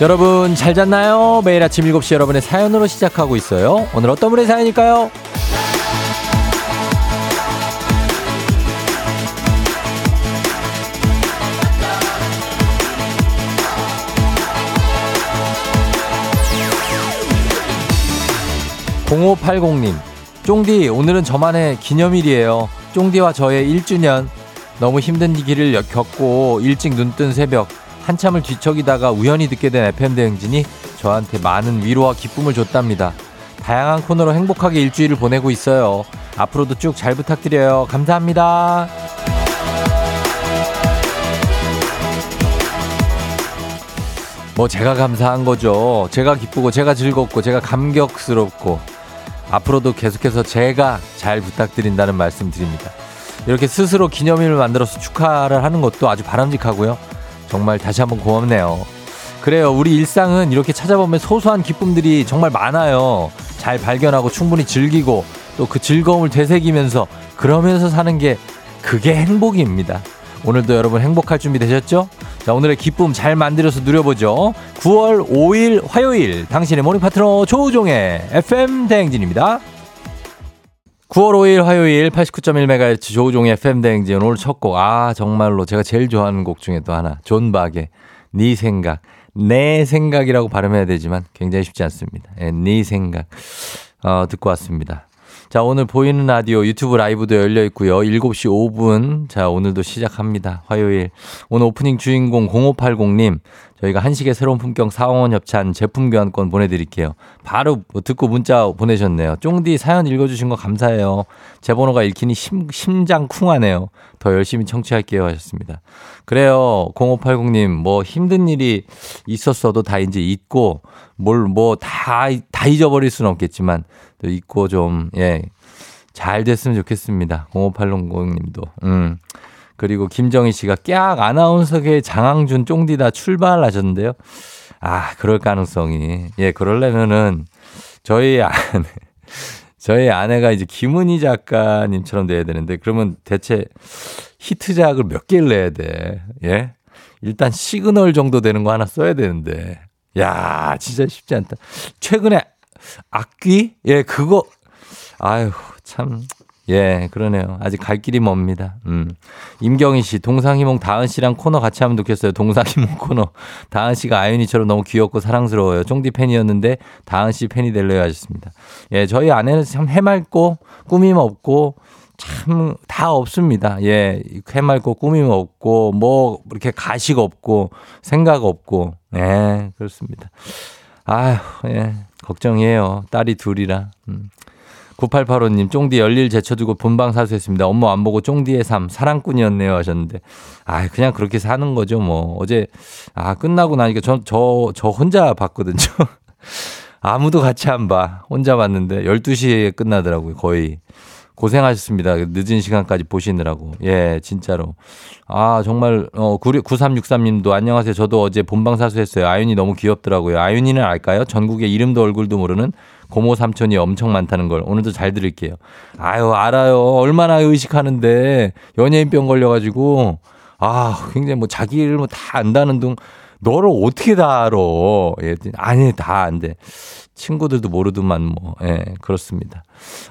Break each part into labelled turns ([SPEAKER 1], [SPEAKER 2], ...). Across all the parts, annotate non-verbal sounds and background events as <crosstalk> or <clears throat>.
[SPEAKER 1] 여러분 잘 잤나요? 매일 아침 7시 여러분의 사연으로 시작하고 있어요. 오늘 어떤 분의 사연일까요? 0580님, 쫑디, 오늘은 저만의 기념일이에요. 쫑디와 저의 1주년. 너무 힘든 길을 겪고 일찍 눈 뜬 새벽, 한참을 뒤척이다가 우연히 듣게 된 FM대행진이 저한테 많은 위로와 기쁨을 줬답니다. 다양한 코너로 행복하게 일주일을 보내고 있어요. 앞으로도 쭉 잘 부탁드려요. 감사합니다. 뭐 제가 감사한 거죠. 제가 기쁘고 제가 즐겁고 제가 감격스럽고 앞으로도 계속해서 제가 잘 부탁드린다는 말씀 드립니다. 이렇게 스스로 기념일을 만들어서 축하를 하는 것도 아주 바람직하고요. 정말 다시 한번 고맙네요. 그래요. 우리 일상은 이렇게 찾아보면 소소한 기쁨들이 정말 많아요. 잘 발견하고 충분히 즐기고 또 그 즐거움을 되새기면서 그러면서 사는 게 그게 행복입니다. 오늘도 여러분 행복할 준비 되셨죠? 자, 오늘의 기쁨 잘 만들어서 누려보죠. 9월 5일 화요일 당신의 morning partner 조우종의 FM 대행진입니다. 9월 5일 화요일 89.1MHz 조우종의 FM 대행진 오늘 첫 곡. 아, 정말로 제가 제일 좋아하는 곡 중에 또 하나. 존 박의 네 생각. 내 생각이라고 발음해야 되지만 굉장히 쉽지 않습니다. 예, 네 생각. 어, 듣고 왔습니다. 자, 오늘 보이는 라디오 유튜브 라이브도 열려 있고요. 7시 5분. 자, 오늘도 시작합니다. 화요일. 오늘 오프닝 주인공 0580님. 저희가 한식의 새로운 품격 사옹원 협찬 제품 교환권 보내드릴게요. 바로 듣고 문자 보내셨네요. 쫑디 사연 읽어주신 거 감사해요. 제 번호가 읽히니 심, 심장 쿵하네요. 더 열심히 청취할게요 하셨습니다. 그래요. 0580님, 뭐 힘든 일이 있었어도 다 이제 잊고 뭘 뭐 다, 다 잊어버릴 수는 없겠지만 또 잊고 좀, 예. 잘 됐으면 좋겠습니다. 0580님도. 음. 그리고 김정희 씨가 깨악 아나운서계 장항준 쫑디다 출발하셨는데요. 아, 그럴 가능성이. 예, 그럴려면은 저희 아내, <laughs> 저희 아내가 이제 김은희 작가님처럼 돼야 되는데 그러면 대체 히트작을 몇 개를 내야 돼. 예? 일단 시그널 정도 되는 거 하나 써야 되는데. 야, 진짜 쉽지 않다. 최근에 악귀? 예, 그거 아유, 참 예, 그러네요. 아직 갈 길이 멉니다. 음. 임경희 씨, 동상이몽 다은 씨랑 코너 같이 하면 좋겠어요. 동상이몽 <laughs> 코너. 다은 씨가 아윤이처럼 너무 귀엽고 사랑스러워요. 쫑디 팬이었는데 다은 씨 팬이 될래요 하셨습니다. 예, 저희 아내는 참 해맑고 꾸밈 없고 참 다 없습니다. 예, 해맑고 꾸밈 없고 뭐 이렇게 가식 없고 생각 없고 예, 그렇습니다. 아휴, 예, 걱정이에요. 딸이 둘이라. 음. 9885님, 쫑디 열일 제쳐두고 본방 사수했습니다. 업무 안 보고 쫑디의 삶, 사랑꾼이었네요 하셨는데. 아 그냥 그렇게 사는 거죠, 뭐. 어제, 아, 끝나고 나니까 저, 저, 저 혼자 봤거든요. <laughs> 아무도 같이 안 봐. 혼자 봤는데 12시에 끝나더라고요, 거의. 고생하셨습니다. 늦은 시간까지 보시느라고. 예, 진짜로. 아, 정말, 어, 9363님도 안녕하세요. 저도 어제 본방 사수했어요. 아윤이 너무 귀엽더라고요. 아윤이는 알까요? 전국에 이름도 얼굴도 모르는 고모 삼촌이 엄청 많다는 걸 오늘도 잘 들을게요. 아유, 알아요. 얼마나 의식하는데 연예인병 걸려가지고 아, 굉장히 뭐 자기를 뭐 다 안다는 둥 너를 어떻게 다 알아? 예, 아니, 다 안 돼. 친구들도 모르더만 뭐, 예, 그렇습니다.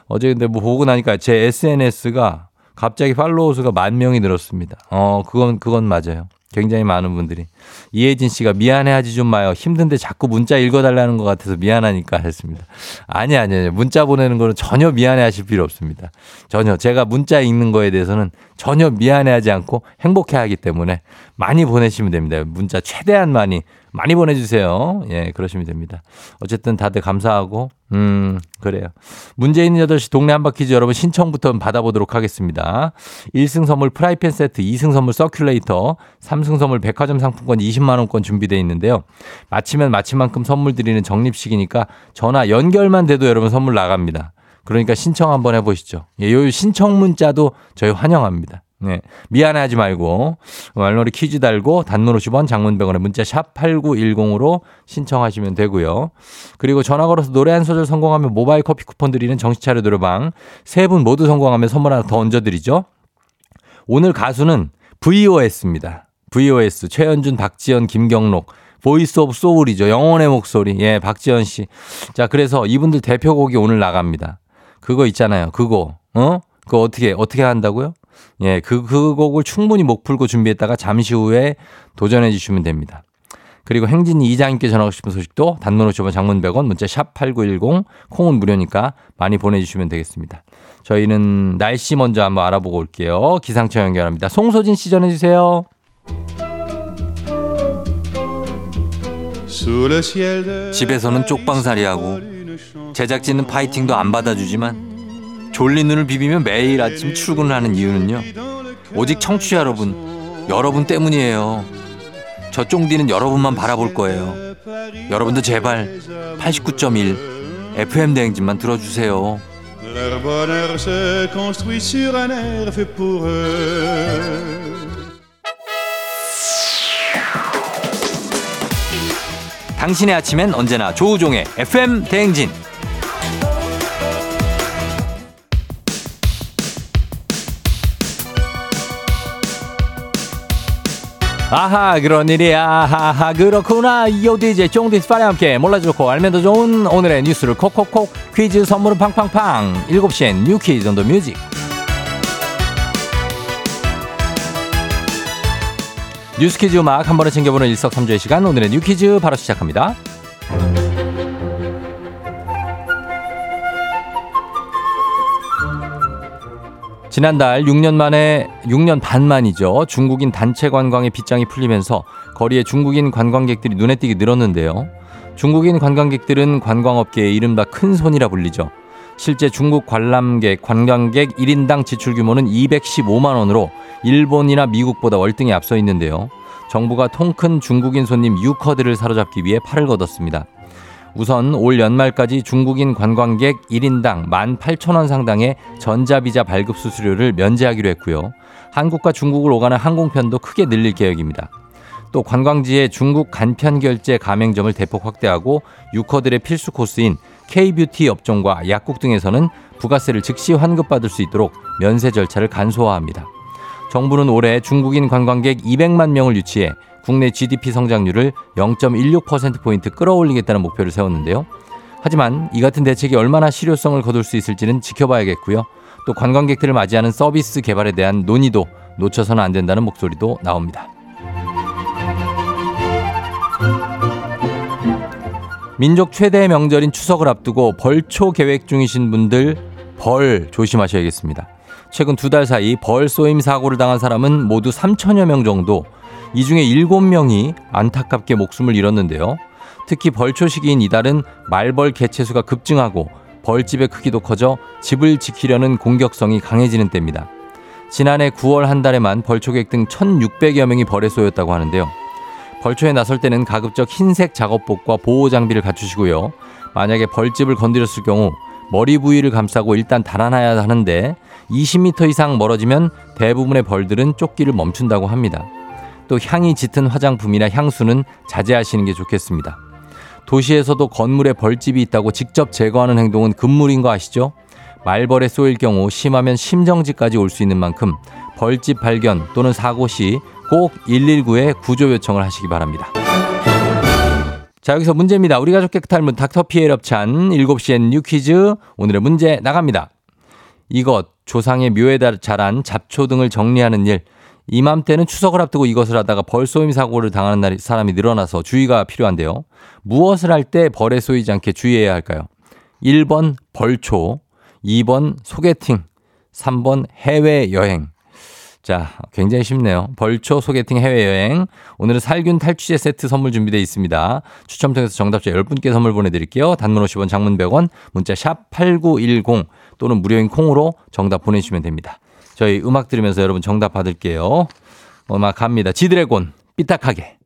[SPEAKER 1] 어제 근데 뭐 보고 나니까 제 SNS가 갑자기 팔로워 수가 만 명이 늘었습니다. 어, 그건, 그건 맞아요. 굉장히 많은 분들이. 이혜진 씨가 미안해하지 좀 마요. 힘든데 자꾸 문자 읽어달라는 것 같아서 미안하니까 했습니다. 아니, 아니, 아니. 문자 보내는 거는 전혀 미안해하실 필요 없습니다. 전혀. 제가 문자 읽는 거에 대해서는 전혀 미안해하지 않고 행복해 하기 때문에 많이 보내시면 됩니다. 문자 최대한 많이 많이 보내주세요. 예, 그러시면 됩니다. 어쨌든 다들 감사하고, 음, 그래요. 문제 있는 8시 동네 한바퀴즈 여러분 신청부터 받아보도록 하겠습니다. 1승 선물 프라이팬 세트, 2승 선물 서큘레이터, 3승 선물 백화점 상품 권 20만 원권 준비되어 있는데요. 마치면 마친 만큼 선물 드리는 적립식이니까 전화 연결만 돼도 여러분 선물 나갑니다. 그러니까 신청 한번 해보시죠. 예, 요 신청 문자도 저희 환영합니다. 네. 미안해하지 말고 말놀이 퀴즈 달고 단문 50원 장문병원에 문자 샵 8910으로 신청하시면 되고요. 그리고 전화 걸어서 노래 한 소절 성공하면 모바일 커피 쿠폰 드리는 정신차려 노래방 세 분 모두 성공하면 선물 하나 더 얹어드리죠. 오늘 가수는 VOS입니다. VOS 최현준, 박지현, 김경록 Voice of Soul이죠. 영혼의 목소리. 예, 박지현 씨. 자, 그래서 이분들 대표곡이 오늘 나갑니다. 그거 있잖아요. 그거. 어? 그거 어떻게, 어떻게 한다고요? 예, 그, 그 곡을 충분히 목 풀고 준비했다가 잠시 후에 도전해 주시면 됩니다. 그리고 행진이 이장님께 전하고 싶은 소식도 단문 50원 장문 100원 문자 샵 8910 콩은 무료니까 많이 보내주시면 되겠습니다. 저희는 날씨 먼저 한번 알아보고 올게요. 기상청 연결합니다. 송소진 씨 전해주세요. 집에서는 쪽방살이하고 제작진은 파이팅도 안 받아주지만 졸린 눈을 비비며 매일 아침 출근을 하는 이유는요. 오직 청취자 여러분, 여러분 때문이에요. 저 쫑디는 여러분만 바라볼 거예요. 여러분도 제발 89.1 FM 대행진만 들어주세요. 당신의 아침엔 언제나 조우종의 FM 대행진. 아하 그런 일이 아하하 그렇구나. 요디제 쫑디스 파리 함께 몰라주고 알면 더 좋은 오늘의 뉴스를 콕콕콕 퀴즈 선물은 팡팡팡. 7시엔 뉴 퀴즈 온 더 뮤직 뉴스 퀴즈 음악 한 번에 챙겨보는 일석삼조의 시간 오늘의 뉴 퀴즈 바로 시작합니다 지난달 6년 만에 6년 반 만이죠. 중국인 단체 관광의 빗장이 풀리면서 거리에 중국인 관광객들이 눈에 띄게 늘었는데요. 중국인 관광객들은 관광업계의 이른바 큰 손이라 불리죠. 실제 중국 관람객, 관광객 1인당 지출 규모는 215만 원으로 일본이나 미국보다 월등히 앞서 있는데요. 정부가 통큰 중국인 손님 유커드를 사로잡기 위해 팔을 걷었습니다. 우선 올 연말까지 중국인 관광객 1인당 18,000원 상당의 전자비자 발급 수수료를 면제하기로 했고요. 한국과 중국을 오가는 항공편도 크게 늘릴 계획입니다. 또 관광지의 중국 간편 결제 가맹점을 대폭 확대하고 유커들의 필수 코스인 K뷰티 업종과 약국 등에서는 부가세를 즉시 환급받을 수 있도록 면세 절차를 간소화합니다. 정부는 올해 중국인 관광객 200만 명을 유치해 국내 GDP 성장률을 0.16%포인트 끌어올리겠다는 목표를 세웠는데요. 하지만 이 같은 대책이 얼마나 실효성을 거둘 수 있을지는 지켜봐야겠고요. 또 관광객들을 맞이하는 서비스 개발에 대한 논의도 놓쳐서는 안 된다는 목소리도 나옵니다. 민족 최대의 명절인 추석을 앞두고 벌초 계획 중이신 분들 벌 조심하셔야겠습니다. 최근 두 달 사이 벌 쏘임 사고를 당한 사람은 모두 3천여 명 정도 이 중에 7명이 안타깝게 목숨을 잃었는데요. 특히 벌초 시기인 이달은 말벌 개체수가 급증하고 벌집의 크기도 커져 집을 지키려는 공격성이 강해지는 때입니다. 지난해 9월 한 달에만 벌초객 등 1,600여 명이 벌에 쏘였다고 하는데요. 벌초에 나설 때는 가급적 흰색 작업복과 보호 장비를 갖추시고요. 만약에 벌집을 건드렸을 경우 머리 부위를 감싸고 일단 달아나야 하는데 20m 이상 멀어지면 대부분의 벌들은 쫓기를 멈춘다고 합니다. 또 향이 짙은 화장품이나 향수는 자제하시는 게 좋겠습니다. 도시에서도 건물에 벌집이 있다고 직접 제거하는 행동은 금물인 거 아시죠? 말벌에 쏘일 경우 심하면 심정지까지 올 수 있는 만큼 벌집 발견 또는 사고 시 꼭 119에 구조 요청을 하시기 바랍니다. 자, 여기서 문제입니다. 우리 가족 깨끗한 문 닥터피엘 협찬 7시엔 뉴 퀴즈 오늘의 문제 나갑니다. 이것 조상의 묘에 자란 잡초 등을 정리하는 일 이맘때는 추석을 앞두고 이것을 하다가 벌 쏘임 사고를 당하는 날 사람이 늘어나서 주의가 필요한데요. 무엇을 할 때 벌에 쏘이지 않게 주의해야 할까요? 1번 벌초, 2번 소개팅, 3번 해외여행. 자, 굉장히 쉽네요. 벌초, 소개팅, 해외여행. 오늘은 살균 탈취제 세트 선물 준비되어 있습니다. 추첨 통해서 정답자 10분께 선물 보내드릴게요. 단문 50원, 장문 100원, 문자 샵 8910 또는 무료인 콩으로 정답 보내주시면 됩니다. 저희 음악 들으면서 여러분 정답 받을게요. 음악 갑니다. 지드래곤 삐딱하게.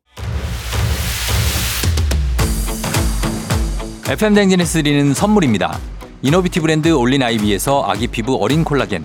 [SPEAKER 1] FM 댕진에서 드리는 선물입니다. 이노비티 브랜드 올린 아이비에서 아기 피부 어린 콜라겐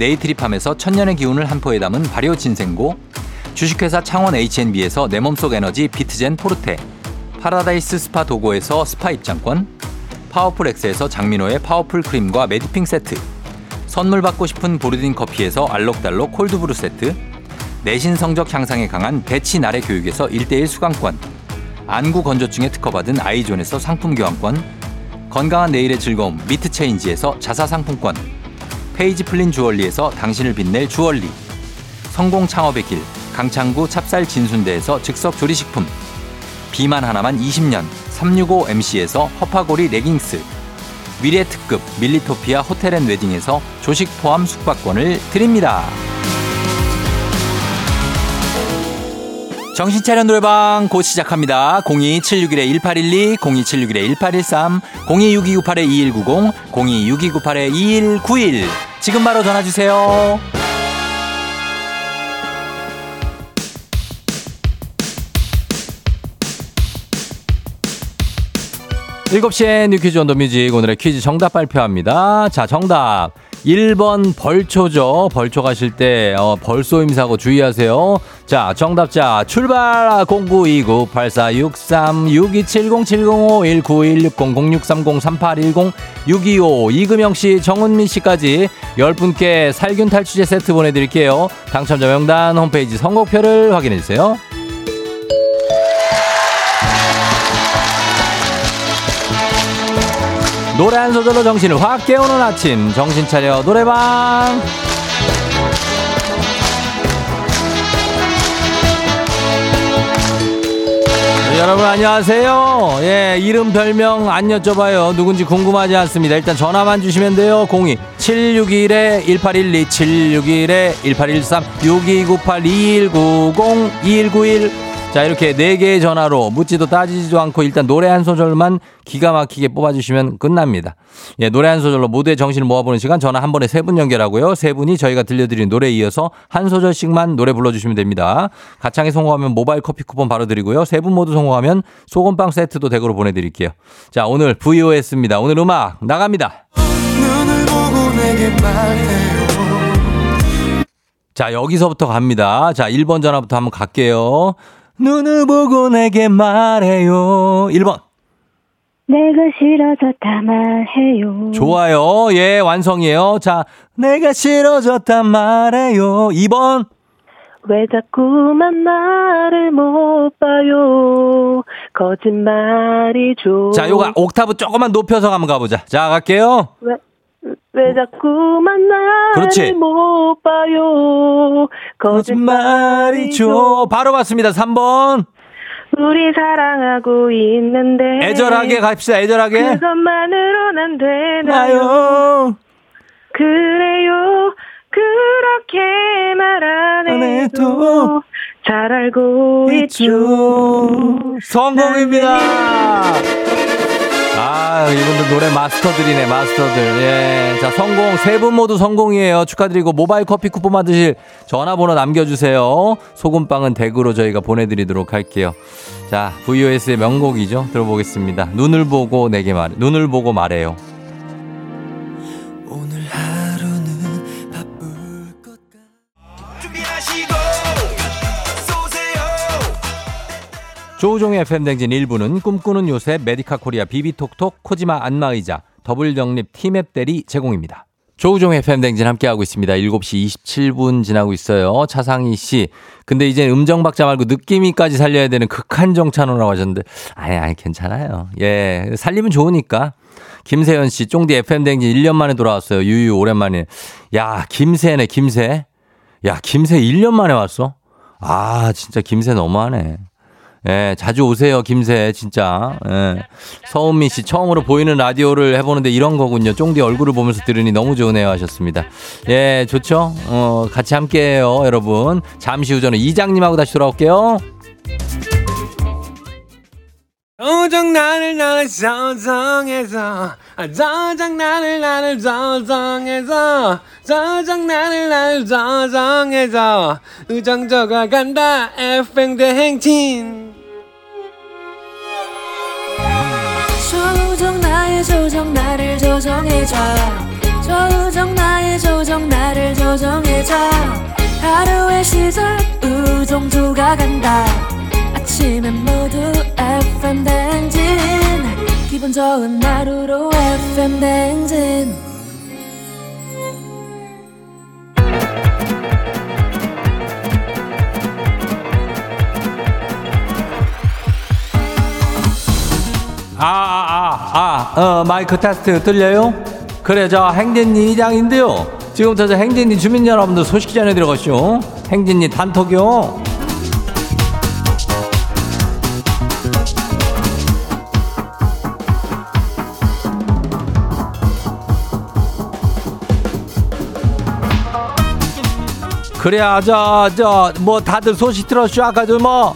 [SPEAKER 1] 네이트리팜에서 천년의 기운을 한 포에 담은 발효 진생고 주식회사 창원 H&B에서 내 몸속 에너지 비트젠 포르테 파라다이스 스파 도고에서 스파 입장권 파워풀 엑스에서 장민호의 파워풀 크림과 매디핑 세트 선물 받고 싶은 보르딘 커피에서 알록달록 콜드브루 세트 내신 성적 향상에 강한 배치 나래 교육에서 1대1 수강권 안구 건조증에 특허받은 아이존에서 상품 교환권 건강한 내일의 즐거움 미트체인지에서 자사 상품권 페이지 플린 주얼리에서 당신을 빛낼 주얼리 성공 창업의 길 강창구 찹쌀 진순대에서 즉석 조리식품 비만 하나만 20년 365MC에서 허파고리 레깅스 미래 특급 밀리토피아 호텔 앤 웨딩에서 조식 포함 숙박권을 드립니다. 정신차려 노래방 곧 시작합니다. 02761-1812, 02761-1813, 026298-2190, 026298-2191. 지금 바로 전화 주세요. 7시에 뉴 퀴즈 온 더 뮤직 오늘의 퀴즈 정답 발표합니다. 자, 정답. 1번 벌초죠. 벌초 가실 때 어, 벌쏘임 사고 주의하세요. 자, 정답자 출발 0929 8463 6270 705 1916 0630 3810 625 이금영 씨, 정은미 씨까지 10분께 살균 탈취제 세트 보내드릴게요. 당첨자 명단 홈페이지 선곡표를 확인해주세요. 노래 한 소절로 정신을 확 깨우는 아침 정신 차려 노래방 여러분 안녕하세요. 예, 이름 별명 안 여쭤봐요. 누군지 궁금하지 않습니다. 일단 전화만 주시면 돼요. 02 761에 1812 761에 1813 6298 2190 2191 자, 이렇게 네 개의 전화로 묻지도 따지지도 않고 일단 노래 한 소절만 기가 막히게 뽑아주시면 끝납니다. 예, 노래 한 소절로 모두의 정신을 모아보는 시간 전화 한 번에 세 분 연결하고요. 세 분이 저희가 들려드린 노래에 이어서 한 소절씩만 노래 불러주시면 됩니다. 가창에 성공하면 모바일 커피 쿠폰 바로 드리고요. 세 분 모두 성공하면 소금빵 세트도 댁으로 보내드릴게요. 자, 오늘 VOS입니다. 오늘 음악 나갑니다. 자, 여기서부터 갑니다. 자, 1번 전화부터 한번 갈게요. 눈을 보고 내게 말해요. 1번.
[SPEAKER 2] 내가 싫어졌다 말해요.
[SPEAKER 3] 좋아요. 예, 완성이에요. 자, 내가 싫어졌다 말해요. 2번.
[SPEAKER 2] 왜 자꾸만 나를 못 봐요. 거짓말이죠.
[SPEAKER 3] 자, 요거 옥타브 조금만 높여서 한번 가보자. 자, 갈게요.
[SPEAKER 2] 왜, 왜 자꾸만 나를
[SPEAKER 3] 그렇지.
[SPEAKER 2] 못 봐요. 거짓말이죠.
[SPEAKER 3] 바로 봤습니다. 3번.
[SPEAKER 2] 우리 사랑하고 있는데.
[SPEAKER 3] 애절하게 갑시다. 애절하게.
[SPEAKER 2] 그것만으로는 안 되나요?
[SPEAKER 3] 나요.
[SPEAKER 2] 그래요. 그렇게 말 안 해도 잘 알고 있죠.
[SPEAKER 3] 성공입니다. 아, 이분들 노래 마스터들이네, 마스터들. 예. 자, 성공. 세 분 모두 성공이에요. 축하드리고 모바일 커피 쿠폰 받으실 전화번호 남겨주세요. 소금빵은 댁으로 저희가 보내드리도록 할게요. 자, VOS의 명곡이죠. 들어보겠습니다. 눈을 보고 내게 말해. 눈을 보고 말해요. 조우종의 FM댕진 1부는 꿈꾸는 요새 메디카 코리아 비비톡톡 코지마 안마의자 더블정립 티맵 대리 제공입니다. 조우종의 FM댕진 함께하고 있습니다. 7시 27분 지나고 있어요. 차상희 씨. 근데 이제 음정 박자 말고 느낌이까지 살려야 되는 극한 정찬호라고 하셨는데 아니 아니 괜찮아요. 예. 살리면 좋으니까. 김세현 씨, 쫑디 FM댕진 1년 만에 돌아왔어요. 유유 오랜만에. 야, 김세네, 김세. 야, 김세 1년 만에 왔어? 아, 진짜 김세 너무하네.
[SPEAKER 1] 예, 자주 오세요, 김새, 진짜. 예. 서은미 씨, 처음으로 보이는 라디오를 해보는데 이런 거군요. 쫑디 얼굴을 보면서 들으니 너무 좋으네요 하셨습니다. 예, 좋죠? 어, 같이 함께 해요, 여러분. 잠시 후 저는 이장님하고 다시 돌아올게요.
[SPEAKER 4] 조정 나를 나를 조정해서 아, 조정 나를 나를 조정해서 조정 나를 나를 조정해서 우정조가 간다 FM 대행진.
[SPEAKER 5] 조정 나의 조정 나를 조정해줘. 조정 나의 조정 나를 조정해줘. 하루의 시절 우정조가 간다 아침엔 모두 FM 댕진 기분 좋은 하루로 FM 댕진
[SPEAKER 1] 아, 아, 아, 아, 어, 마이크 테스트 들려요? 그래, 저 행진이 이장인데요. 지금부터 저 행진이 주민 여러분들 소식 전해드려가시오. 행진이 단톡이요. 그래야 저 저 뭐 다들 소식 들었죠 아까도 뭐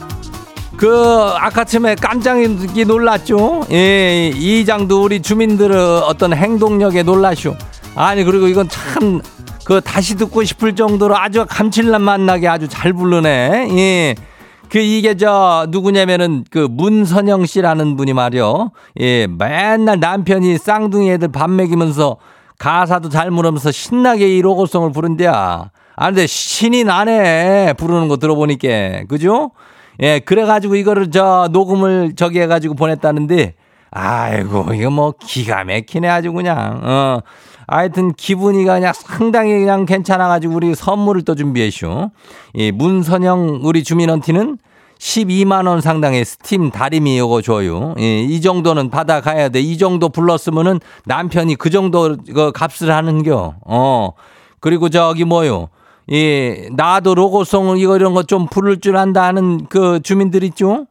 [SPEAKER 1] 그 아까쯤에 깜짝이 놀랐죠? 예 이장도 우리 주민들의 어떤 행동력에 놀라쇼 아니 그리고 이건 참 그 다시 듣고 싶을 정도로 아주 감칠맛 만나게 아주 잘 부르네. 예 그 이게 저 누구냐면은 그 문선영 씨라는 분이 말이요. 예 맨날 남편이 쌍둥이 애들 밥 먹이면서 가사도 잘 물으면서 신나게 이 로고송을 부른대야. 아, 근데 신이 나네. 부르는 거 들어보니까. 그죠? 예, 그래가지고 이거를 저 녹음을 저기 해가지고 보냈다는데, 아이고, 이거 뭐 기가 막히네 아주 그냥. 어. 하여튼 기분이가 그냥 상당히 그냥 괜찮아가지고 우리 선물을 또 준비했쇼. 이 문선영 우리 주민원티는 12만원 상당의 스팀 다리미 요거 줘요. 예, 이 정도는 받아가야 돼. 이 정도 불렀으면은 남편이 그 정도 그 값을 하는겨. 어. 그리고 저기 뭐요. 예, 나도 로고송 이거 이런 거 좀 부를 줄 안다 하는 그 주민들 있죠?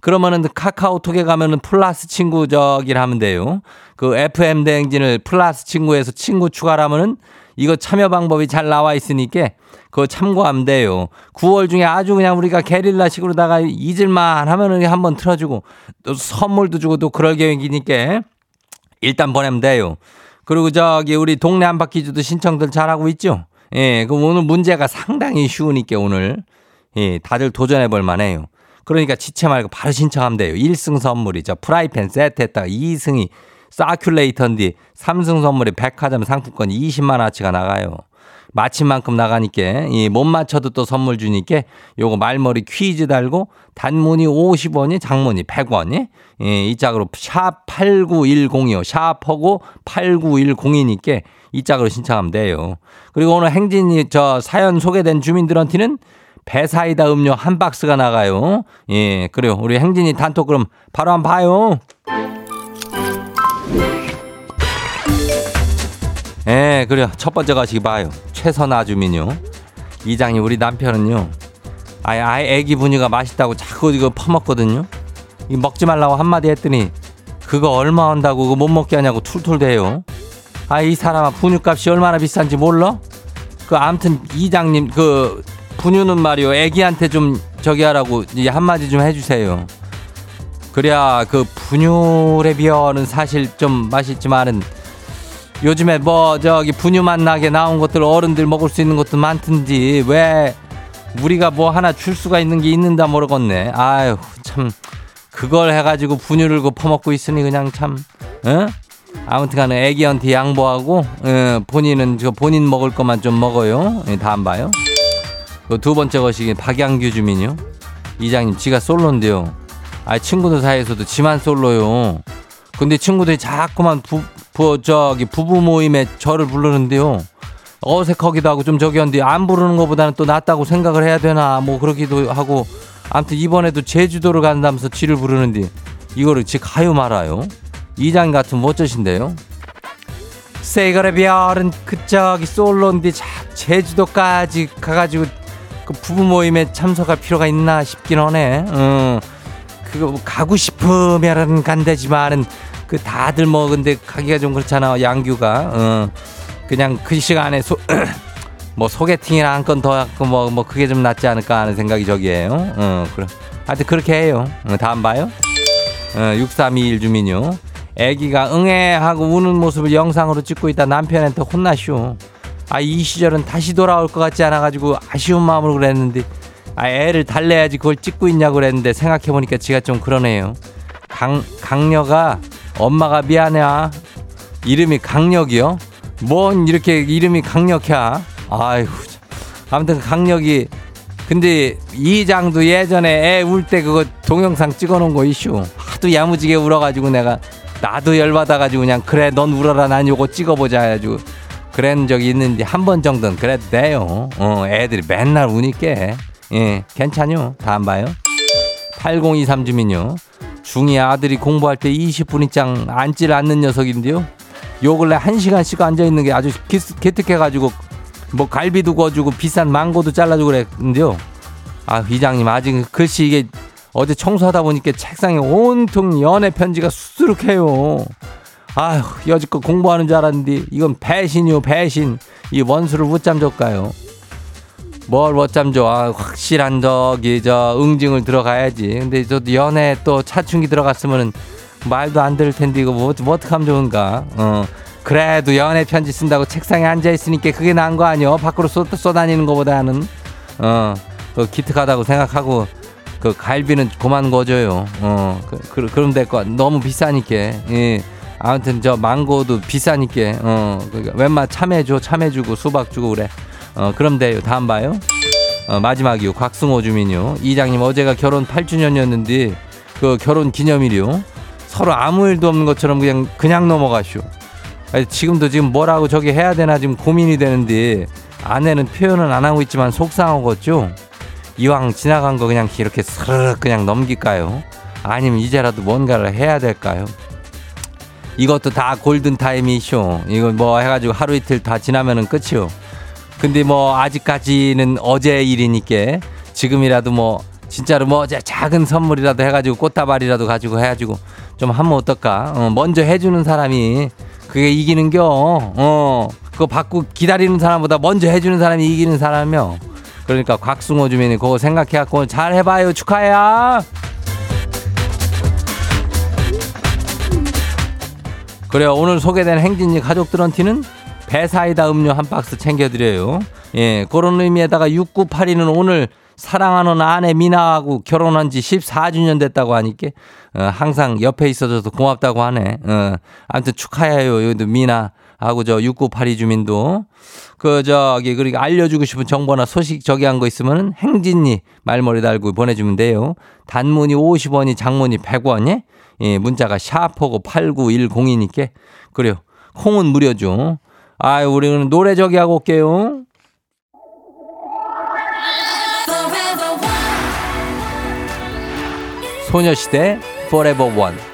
[SPEAKER 1] 그러면은 카카오톡에 가면은 플러스 친구 저기를 하면 돼요. 그 FM 대행진을 플러스 친구에서 친구 추가하면은 이거 참여 방법이 잘 나와 있으니까 그거 참고하면 돼요. 9월 중에 아주 그냥 우리가 게릴라식으로다가 잊을만 하면은 한번 틀어주고 또 선물도 주고 또 그럴 계획이니까 일단 보내면 돼요. 그리고 저기 우리 동네 한바퀴주도 신청들 잘하고 있죠? 예, 그럼 오늘 문제가 상당히 쉬우니까 오늘 예, 다들 도전해 볼 만해요. 그러니까 지체 말고 바로 신청하면 돼요. 1승 선물이죠. 프라이팬 세트에다가 2승이 사큘레이터인데 3승 선물이 백화점 상품권 20만 원치가 나가요. 마친 만큼 나가니까 이못 맞춰도 또 선물 주니까 요거 말머리 퀴즈 달고 단문이 50원이 장문이 100원이 예, 이 짝으로 샵 8910이요. 샵하고 8910이니까 이 짝으로 신청하면 돼요. 그리고 오늘 행진이 저 사연 소개된 주민들한테는 배사이다 음료 한 박스가 나가요. 예, 그래요. 우리 행진이 단톡 그럼 바로 한번 봐요. 예, 그래요. 첫 번째 가시기 봐요. 최선아 주민요. 이장이 우리 남편은요. 아예 아예 애기 분유가 맛있다고 자꾸 이거 퍼먹거든요. 이 먹지 말라고 한마디 했더니 그거 얼마 한다고 그거 못 먹게 하냐고 툴툴 대요. 아 이 사람아 분유값이 얼마나 비싼지 몰라? 그 아무튼 이장님 그 분유는 말이요 애기한테 좀 저기 하라고 이 한마디 좀 해주세요. 그래야 그 분유에 비하는 사실 좀 맛있지만은 요즘에 뭐 저기 분유 맛 나게 나온 것들 어른들 먹을 수 있는 것도 많던지 왜 우리가 뭐 하나 줄 수가 있는 게 있는다 모르겠네. 아유 참 그걸 해가지고 분유를 그 퍼먹고 있으니 그냥 참 어? 아무튼간에 애기한테 양보하고 어, 본인은 저 본인 먹을 것만 좀 먹어요. 예, 다안 봐요. 그 두 번째 것이 박양규 주민요. 이장님 지가 솔로인데요. 아 친구들 사이에서도 지만 솔로요. 근데 친구들이 자꾸만 부, 부 저기 부부 모임에 저를 부르는데요. 어색하기도 하고 좀 저기 한데 안 부르는 것보다는 또 낫다고 생각을 해야 되나 뭐 그러기도 하고 아무튼 이번에도 제주도를 간다면서 지를 부르는데 이거를 지 가요 말아요. 이장 같은 멋져신데요. 세거래 별은 그 저기 솔로인데 자, 제주도까지 가가지고 그 부부 모임에 참석할 필요가 있나 싶긴 하네. 어. 그거 뭐 가고 싶으면은 간대지만은 그 다들 뭐 근데 가기가 좀 그렇잖아 양규가. 어. 그냥 그 시간에 소, <clears throat> 뭐 소개팅이나 한 건 더 하고 뭐, 뭐 그게 좀 낫지 않을까 하는 생각이 저기에요. 어 그래 하여튼 그렇게 해요. 어, 다음 봐요. 어, 6321 주민요 애기가 응애 하고 우는 모습을 영상으로 찍고 있다 남편한테 혼나쇼 아 이 시절은 다시 돌아올 것 같지 않아 가지고 아쉬운 마음으로 그랬는데 아 애를 달래야지 그걸 찍고 있냐고 그랬는데 생각해 보니까 지가 좀 그러네요. 강 강녀가 엄마가 미안해. 이름이 강력이요? 뭔 이렇게 이름이 강력해? 참. 아무튼 강력이 근데 이장도 예전에 애 울 때 그거 동영상 찍어놓은 거 이슈. 하도 야무지게 울어가지고 내가 나도 열받아가지고 그냥 그래 넌 울어라 난 요거 찍어보자 해가지고 그런 적이 있는데 한 번 정도는 돼요. 어 애들이 맨날 우니까. 예 괜찮요? 다음 봐요. 8023 주민요. 중이 아들이 공부할 때 20분 이상 앉질 않는 녀석인데요. 요 근래 1시간씩 앉아있는 게 아주 기- 기특해가지고 뭐 갈비도 구워주고 비싼 망고도 잘라주고 그랬는데요. 아 이장님 아직 글씨 이게 어제 청소하다 보니까 책상에 온통 연애 편지가 수두룩해요. 아휴 여지껏 공부하는 줄 알았는데 이건 배신이요 배신. 이 원수를 못잠 줬까요? 뭘 못잠 줘? 아, 확실한 저기 저 응징을 들어가야지. 근데 저도 연애 또 차충기 들어갔으면은 말도 안 들을 텐데 이거 뭐, 뭐 어떡하면 좋은가? 어. 그래도 연애 편지 쓴다고 책상에 앉아 있으니까 그게 나은 거 아니여? 밖으로 쏟, 쏟아니는 것보다는 어. 그 기특하다고 생각하고 그 갈비는 그만 거줘요. 어. 그, 그, 그럼 될 거. 너무 비싸니까. 예. 아무튼 저 망고도 비싸니까. 어. 그러니까 웬만 참해줘, 참해주고 수박 주고 그래. 어. 그럼 돼요. 다음 봐요. 어, 마지막이요. 곽승호 주민요. 이장님 어제가 결혼 8주년이었는데 그 결혼 기념일이요. 서로 아무 일도 없는 것처럼 그냥 그냥 넘어가쇼. 아니, 지금도 지금 뭐라고 저기 해야 되나 지금 고민이 되는데 아내는 표현은 안 하고 있지만 속상하겠죠. 이왕 지나간 거 그냥 이렇게 스르륵 그냥 넘길까요? 아니면 이제라도 뭔가를 해야 될까요? 이것도 다 골든 타임이쇼. 이거 뭐 해가지고 하루 이틀 다 지나면은 끝이요. 근데 뭐 아직까지는 어제 일이니까 지금이라도 뭐 진짜로 뭐 자- 작은 선물이라도 해가지고 꽃다발이라도 가지고 해가지고 좀 하면 어떨까? 어, 먼저 해주는 사람이 그게 이기는겨. 어, 그거 받고 기다리는 사람보다 먼저 해주는 사람이 이기는 사람이요. 그러니까 곽승호 주민이 그거 생각해갖고 잘 해봐요. 축하해요. 그래요. 오늘 소개된 행진이 가족들한테는 배사이다 음료 한 박스 챙겨드려요. 예, 그런 의미에다가 6982는 오늘 사랑하는 아내 미나하고 결혼한 지 14주년 됐다고 하니까 어, 항상 옆에 있어줘서 고맙다고 하네. 어, 아무튼 축하해요. 여기도 미나 하고 저 6982 주민도 그 저기 그리고 알려주고 싶은 정보나 소식 저기 한 거 있으면 행진이 말머리 달고 보내주면 돼요. 단문이 50원이 장문이 100원이 예, 문자가 샤프고 8910이니까 그래요. 콩은 무료죠. 아유 우리는 노래 저기 하고 올게요. 소녀시대 Forever One.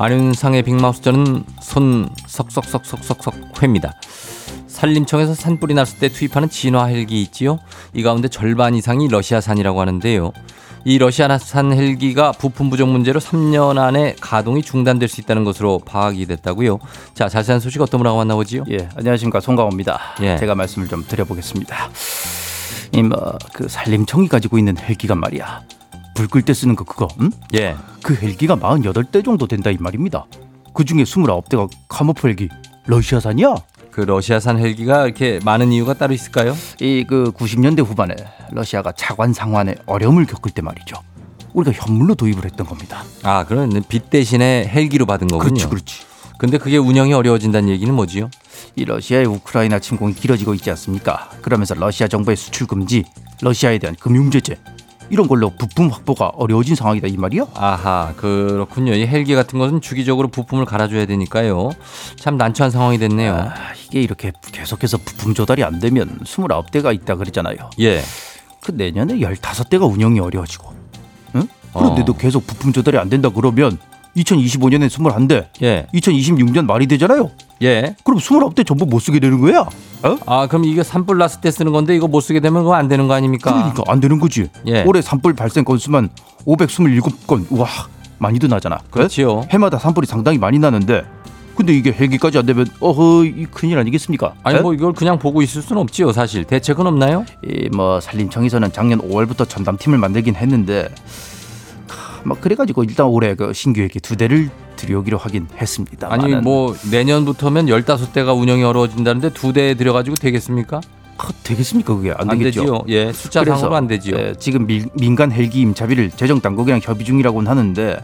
[SPEAKER 1] 안윤상의 빅마우스 저는 손 석석석석석석 회입니다. 산림청에서 산불이 났을 때 투입하는 진화 헬기 있지요. 이 가운데 절반 이상이 러시아산이라고 하는데요. 이 러시아산 헬기가 부품 부족 문제로 3년 안에 가동이 중단될 수 있다는 것으로 파악이 됐다고요. 자, 자세한 소식 어떤 분하고 만나보지요?
[SPEAKER 6] 예, 안녕하십니까 송강호입니다.
[SPEAKER 1] 예.
[SPEAKER 6] 제가 말씀을 좀 드려보겠습니다. 이뭐그 산림청이 가지고 있는 헬기가 말이야. 불 끌 때 쓰는 거 그거, 응?
[SPEAKER 1] 예.
[SPEAKER 6] 그 헬기가 48대 정도 된다 이 말입니다. 그 중에 29대가 카모프 헬기 러시아산이야.
[SPEAKER 1] 그 러시아산 헬기가 이렇게 많은 이유가 따로 있을까요?
[SPEAKER 6] 이 그 90년대 후반에 러시아가 차관 상환에 어려움을 겪을 때 말이죠. 우리가 현물로 도입을 했던 겁니다.
[SPEAKER 1] 아, 그런 빚 대신에 헬기로 받은 거군요.
[SPEAKER 6] 그렇지, 그렇지.
[SPEAKER 1] 근데 그게 운영이 어려워진다는 얘기는 뭐지요?
[SPEAKER 6] 이 러시아의 우크라이나 침공이 길어지고 있지 않습니까? 그러면서 러시아 정부의 수출 금지, 러시아에 대한 금융 제재 이런 걸로 부품 확보가 어려워진 상황이다 이 말이야.
[SPEAKER 1] 아하 그렇군요. 이 헬기 같은 것은 주기적으로 부품을 갈아줘야 되니까요. 참 난처한 상황이 됐네요.
[SPEAKER 6] 아, 이게 이렇게 계속해서 부품 조달이 안 되면 29대가 있다 그랬잖아요.
[SPEAKER 1] 예.
[SPEAKER 6] 그 내년에 15대가 운영이 어려워지고. 응? 그런데도
[SPEAKER 1] 어.
[SPEAKER 6] 계속 부품 조달이 안 된다 그러면 2025년에 21대,
[SPEAKER 1] 예.
[SPEAKER 6] 2026년 말이 되잖아요.
[SPEAKER 1] 예.
[SPEAKER 6] 그럼 29대 전부 못 쓰게 되는 거야. 어?
[SPEAKER 1] 아 그럼 이게 산불 났을 때 쓰는 건데 이거 못 쓰게 되면 그거 안 되는 거 아닙니까?
[SPEAKER 6] 그러니까 안 되는 거지.
[SPEAKER 1] 예.
[SPEAKER 6] 올해 산불 발생 건수만 527건. 우와, 많이도 나잖아.
[SPEAKER 1] 그렇지요.
[SPEAKER 6] 해마다 산불이 상당히 많이 나는데 근데 이게 헬기까지 안 되면 어허 이 큰일 아니겠습니까?
[SPEAKER 1] 아니
[SPEAKER 6] 에?
[SPEAKER 1] 뭐 이걸 그냥 보고 있을 수는 없지요 사실 대책은 없나요?
[SPEAKER 6] 이 뭐 산림청에서는 작년 5월부터 전담팀을 만들긴 했는데 하, 뭐 그래가지고 일단 올해 그 신규 헬기 두 대를 들여오기로 하긴 했습니다.
[SPEAKER 1] 아니 뭐 내년부터면 15대가 운영이 어려워진다는데 두 대 들여가지고 되겠습니까?
[SPEAKER 6] 되겠습니까 그게 안,
[SPEAKER 1] 안
[SPEAKER 6] 되겠죠.
[SPEAKER 1] 되지요. 예, 숫자상으로 안 되지요.
[SPEAKER 6] 예, 지금 민, 민간 헬기 임차비를 재정 당국이랑 협의 중이라고는 하는데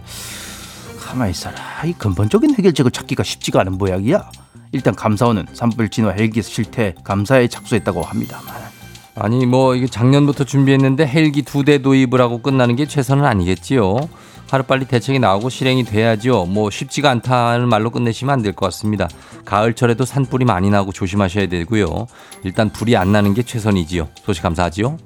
[SPEAKER 6] 가만히 있어라. 이 근본적인 해결책을 찾기가 쉽지가 않은 모양이야. 일단 감사원은 산불 진화 헬기 실태 감사에 착수했다고 합니다만
[SPEAKER 1] 아니 뭐 이게 작년부터 준비했는데 헬기 두 대 도입을 하고 끝나는 게 최선은 아니겠지요. 하루빨리 대책이 나오고 실행이 돼야죠. 뭐 쉽지가 않다는 말로 끝내시면 안 될 것 같습니다. 가을철에도 산불이 많이 나고 조심하셔야 되고요. 일단 불이 안 나는 게 최선이지요. 소식 감사하지요.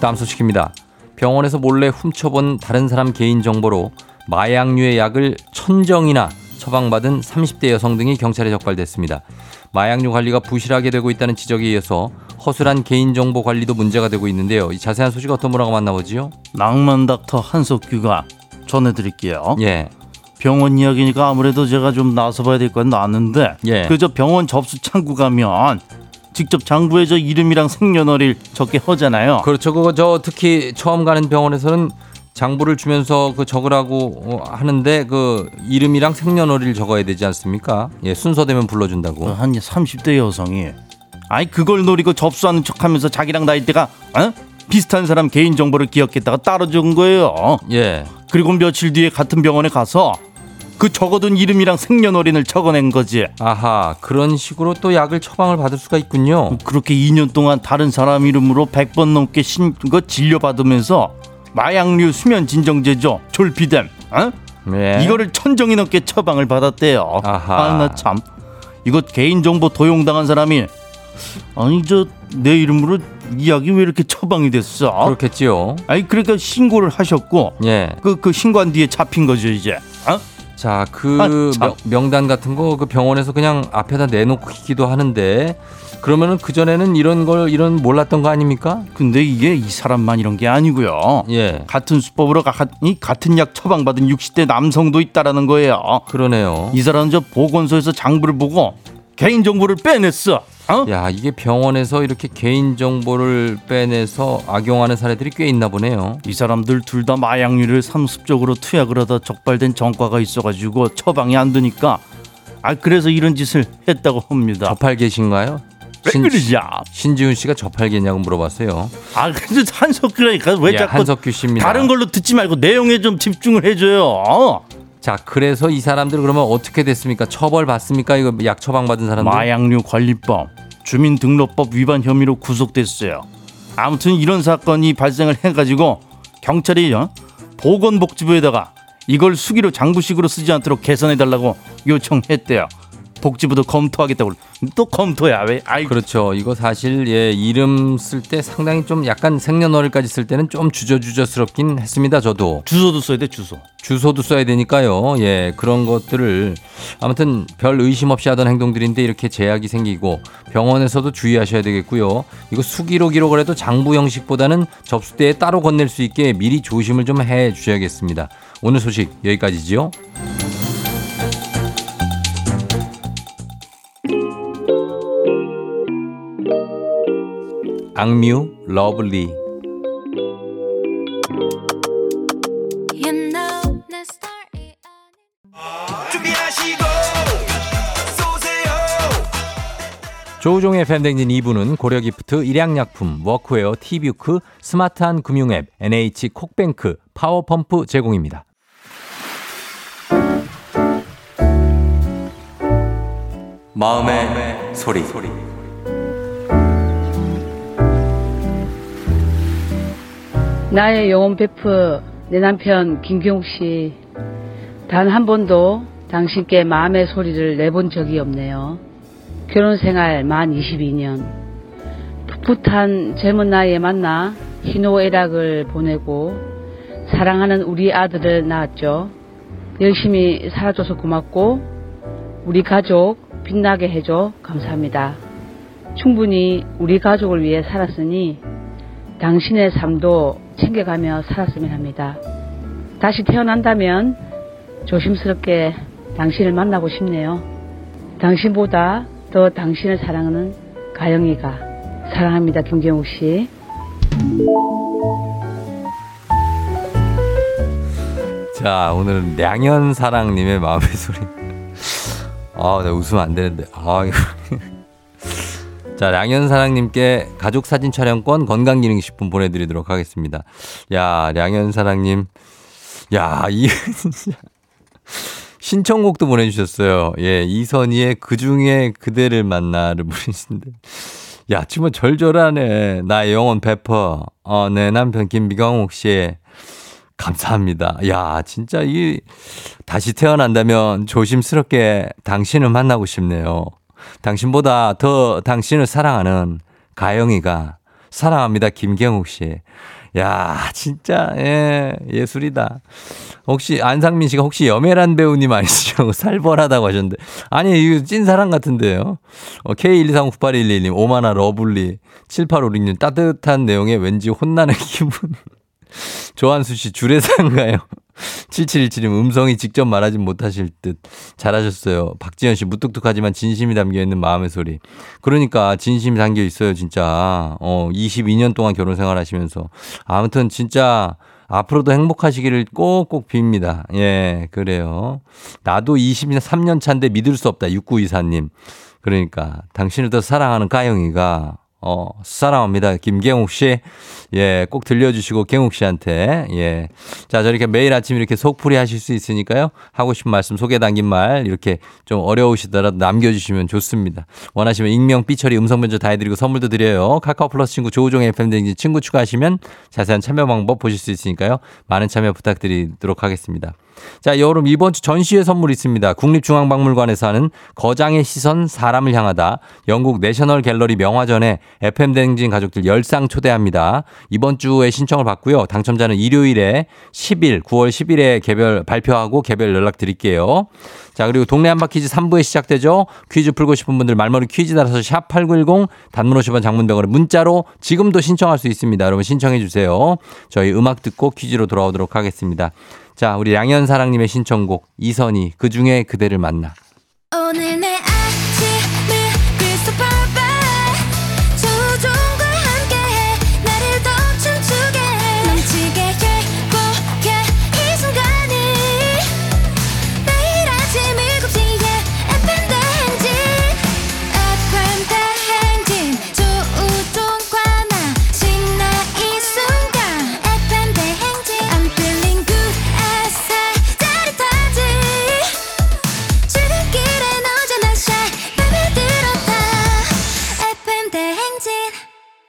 [SPEAKER 1] 다음 소식입니다. 병원에서 몰래 훔쳐본 다른 사람 개인 정보로 마약류의 약을 천정이나 처방받은 30대 여성 등이 경찰에 적발됐습니다. 마약류 관리가 부실하게 되고 있다는 지적에 이어서 허술한 개인정보 관리도 문제가 되고 있는데요. 이 자세한 소식 어떤 분하고 만나보지요?
[SPEAKER 6] 낭만 닥터 한석규가 전해드릴게요.
[SPEAKER 1] 예.
[SPEAKER 6] 병원 이야기니까 아무래도 제가 좀 나서봐야 될 건 나는데
[SPEAKER 1] 예.
[SPEAKER 6] 그저 병원 접수 창구 가면 직접 장부에 저 이름이랑 생년월일 적게 하잖아요.
[SPEAKER 1] 그렇죠. 그거 저 특히 처음 가는 병원에서는 장부를 주면서 그 적으라고 어, 하는데 그 이름이랑 생년월일 적어야 되지 않습니까? 예, 순서되면 불러준다고.
[SPEAKER 6] 그한 30대 여성이 아이 그걸 노리고 접수하는 척하면서 자기랑 나이대가 어? 비슷한 사람 개인 정보를 기억했다가 따로 적은 거예요.
[SPEAKER 1] 예.
[SPEAKER 6] 그리고 며칠 뒤에 같은 병원에 가서 그 적어둔 이름이랑 생년월일을 적어낸 거지.
[SPEAKER 1] 아하, 그런 식으로 또 약을 처방을 받을 수가 있군요.
[SPEAKER 6] 그렇게 2년 동안 다른 사람 이름으로 100번 넘게 신, 거 진료받으면서 마약류 수면 진정제죠. 졸피뎀. 어?
[SPEAKER 1] 예.
[SPEAKER 6] 이거를 천정이 넘게 처방을 받았대요.
[SPEAKER 1] 아하.
[SPEAKER 6] 아, 나 참. 이거 개인정보 도용당한 사람이 아니 저 내 이름으로 이 약이 왜 이렇게 처방이 됐어?
[SPEAKER 1] 그렇겠지요.
[SPEAKER 6] 아니 그러니까 신고를 하셨고
[SPEAKER 1] 예.
[SPEAKER 6] 그 그 신고한 뒤에 잡힌 거죠 이제. 어?
[SPEAKER 1] 자, 그
[SPEAKER 6] 아, 참.
[SPEAKER 1] 명, 단 같은 거 그 병원에서 그냥 앞에다 내놓기도 하는데 그러면은 그 전에는 이런 걸 이런 몰랐던 거 아닙니까?
[SPEAKER 6] 근데 이게 이 사람만 이런 게 아니고요.
[SPEAKER 1] 예.
[SPEAKER 6] 같은 수법으로 가, 이 같은 약 처방받은 60대 남성도 있다라는 거예요.
[SPEAKER 1] 그러네요.
[SPEAKER 6] 이 사람은 저 보건소에서 장부를 보고 개인 정보를 빼냈어. 어?
[SPEAKER 1] 야, 이게 병원에서 이렇게 개인 정보를 빼내서 악용하는 사례들이 꽤 있나 보네요.
[SPEAKER 6] 이 사람들 둘 다 마약류를 상습적으로 투약을 하다 적발된 전과가 있어가지고 처방이 안 되니까 아 그래서 이런 짓을 했다고 합니다.
[SPEAKER 1] 저팔계신가요?
[SPEAKER 6] 왜 그러냐?
[SPEAKER 1] 신지훈 씨가 저팔계냐고 물어봤어요.
[SPEAKER 6] 아 그래서 한석규라니까 왜
[SPEAKER 1] 예,
[SPEAKER 6] 자꾸
[SPEAKER 1] 한석규 씨입니다.
[SPEAKER 6] 다른 걸로 듣지 말고 내용에 좀 집중을 해줘요. 어?
[SPEAKER 1] 자, 그래서 이 사람들 그러면 어떻게 됐습니까? 처벌 받습니까? 이거 약 처방 받은 사람들?
[SPEAKER 6] 마약류 관리법 주민등록법 위반 혐의로 구속됐어요. 아무튼 이런 사건이 발생을 해가지고 경찰이 어? 보건복지부에다가 이걸 수기로 장부식으로 쓰지 않도록 개선해달라고 요청했대요. 복지부도 검토하겠다고 또 검토야 왜? 아이
[SPEAKER 1] 그렇죠. 이거 사실 예, 이름 쓸 때 상당히 좀 약간 생년월일까지 쓸 때는 좀 주저주저스럽긴 했습니다. 저도
[SPEAKER 6] 주소도 써야 돼 주소.
[SPEAKER 1] 주소도 써야 되니까요. 예, 그런 것들을 아무튼 별 의심 없이 하던 행동들인데 이렇게 제약이 생기고 병원에서도 주의하셔야 되겠고요. 이거 수기로 기록을 해도 장부 형식보다는 접수대에 따로 건넬 수 있게 미리 조심을 좀 해 주셔야겠습니다. 오늘 소식 여기까지지요. 악뮤 러블리 조우종의 FM댕진 2부는 고려기프트, 일양약품, 워크웨어, 티뷰크, 스마트한 금융앱, NH 콕뱅크, 파워펌프 제공입니다.
[SPEAKER 7] 마음의 소리.
[SPEAKER 8] 나의 영혼 베프 내 남편 김경욱 씨. 단 한 번도 당신께 마음의 소리를 내본 적이 없네요. 결혼 생활 만 22년. 풋풋한 젊은 나이에 만나 희노애락을 보내고 사랑하는 우리 아들을 낳았죠. 열심히 살아줘서 고맙고 우리 가족 빛나게 해줘 감사합니다. 충분히 우리 가족을 위해 살았으니 당신의 삶도 챙겨가며 살았으면 합니다. 다시 태어난다면 조심스럽게 당신을 만나고 싶네요. 당신보다 더 당신을 사랑하는 가영이가 사랑합니다. 김경욱 씨.
[SPEAKER 1] 자, 오늘은 량현사랑님의 마음의 소리. 아, 나 웃으면 안 되는데. 아, 이거. 자, 량현사랑님께 가족 사진 촬영권 건강기능식품 보내드리도록 하겠습니다. 야, 량현사랑님. 야, 이. <laughs> 신청곡도 보내주셨어요. 예, 이선희의 그 중에 그대를 만나를 부르시는데. 야, 정말 절절하네. 나의 영혼 베퍼. 어, 내 남편 김비광옥 씨. 감사합니다. 야, 진짜 이 다시 태어난다면 조심스럽게 당신을 만나고 싶네요. 당신보다 더 당신을 사랑하는 가영이가 사랑합니다. 김경욱 씨. 야, 진짜 예, 예술이다. 혹시 안상민 씨가 혹시 여메란 배우님 아니시죠? <laughs> 살벌하다고 하셨는데. 아니, 이거 찐사랑 같은데요. 어, K1239811님, 오마나 러블리, 7856님, 따뜻한 내용에 왠지 혼나는 <laughs> 기분. 조한수 씨, 주례사인가요? <laughs> 7717님, 음성이 직접 말하진 못하실 듯. 잘하셨어요. 박지현 씨, 무뚝뚝하지만 진심이 담겨 있는 마음의 소리. 그러니까, 진심이 담겨 있어요, 진짜. 어, 22년 동안 결혼 생활 하시면서. 아무튼, 진짜, 앞으로도 행복하시기를 꼭꼭 빕니다. 예, 그래요. 나도 23년 차인데 믿을 수 없다. 6924님. 그러니까, 당신을 더 사랑하는 가영이가, 어, 사랑합니다. 김경욱 씨. 예, 꼭 들려주시고, 경욱 씨한테. 예. 자, 저렇게 매일 아침 이렇게 속풀이 하실 수 있으니까요. 하고 싶은 말씀, 소개 담긴 말, 이렇게 좀 어려우시더라도 남겨주시면 좋습니다. 원하시면 익명, 삐처리, 음성 변조 다 해드리고 선물도 드려요. 카카오 플러스 친구 조우종 FM 등 친구 추가하시면 자세한 참여 방법 보실 수 있으니까요. 많은 참여 부탁드리도록 하겠습니다. 자, 여러분 이번 주 전시회 선물 있습니다. 국립중앙박물관에서 하는 거장의 시선 사람을 향하다. 영국 내셔널 갤러리 명화전에 FM 댕진 가족들 열상 초대합니다. 이번 주에 신청을 받고요. 당첨자는 일요일에 10일, 9월 10일에 개별 발표하고 개별 연락 드릴게요. 자, 그리고 동네 한바퀴즈 3부에 시작되죠. 퀴즈 풀고 싶은 분들 말머리 퀴즈 달아서 샵 8910 단문 50원 장문병원에 문자로 지금도 신청할 수 있습니다. 여러분 신청해 주세요. 저희 음악 듣고 퀴즈로 돌아오도록 하겠습니다. 자, 우리 양현사랑님의 신청곡 이선희 그 중에 그대를 만나.
[SPEAKER 5] 오늘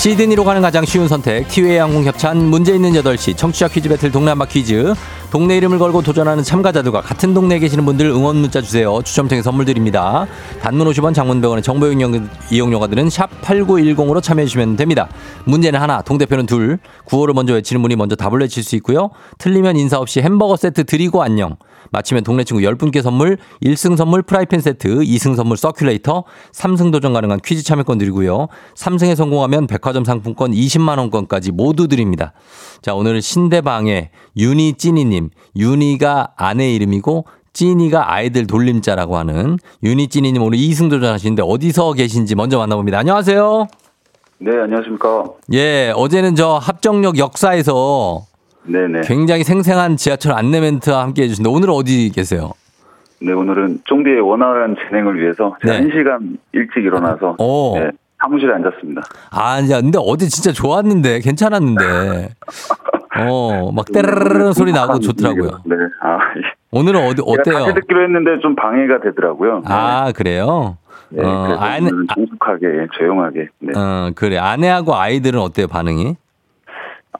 [SPEAKER 1] 시드니로 가는 가장 쉬운 선택 티웨이 항공 협찬 문제 있는 8시 청취자 퀴즈 배틀 한바 퀴즈. 동네 이름을 걸고 도전하는 참가자들과 같은 동네에 계시는 분들 응원 문자 주세요. 추첨 통해 선물 드립니다. 단문 50원 장문 100원의 정보 이용- 이용료가 드는 샵 8910으로 참여해 주시면 됩니다. 문제는 하나 동대표는 둘. 구호를 먼저 외치는 분이 먼저 답을 외칠 수 있고요. 틀리면 인사 없이 햄버거 세트 드리고 안녕 맞히면 동네 친구 10분께 선물, 1승 선물 프라이팬 세트, 2승 선물 서큘레이터, 3승 도전 가능한 퀴즈 참여권 드리고요. 3승에 성공하면 백화점 상품권 20만 원권까지 모두 드립니다. 자, 오늘은 신대방의 윤희 찐이님. 윤희가 아내 이름이고 찐이가 아이들 돌림자라고 하는 윤희 찐이님 오늘 2승 도전하시는데 어디서 계신지 먼저 만나봅니다. 안녕하세요.
[SPEAKER 9] 네, 안녕하십니까.
[SPEAKER 1] 예, 어제는 저 합정역 역사에서
[SPEAKER 9] 네네.
[SPEAKER 1] 굉장히 생생한 지하철 안내 멘트와 함께 해주신데 오늘은 어디 계세요?
[SPEAKER 9] 네, 오늘은 쫑디의 원활한 진행을 위해서 제가
[SPEAKER 1] 네.
[SPEAKER 9] 한 시간 일찍 일어나서
[SPEAKER 1] 오.
[SPEAKER 9] 네, 사무실에 앉았습니다.
[SPEAKER 1] 아, 야, 근데 어제 진짜 좋았는데, 괜찮았는데. 어, 막 때르르르 소리 나고 좋더라고요.
[SPEAKER 9] 네, 아,
[SPEAKER 1] 오늘은 어디, 어때요?
[SPEAKER 9] 같이 듣기로 했는데 좀 방해가 되더라고요.
[SPEAKER 1] 아, 그래요?
[SPEAKER 9] 네,
[SPEAKER 1] 어, 아내,
[SPEAKER 9] 정숙하게, 조용하게. 네.
[SPEAKER 1] 어, 그래. 아내하고 아이들은 어때요, 반응이?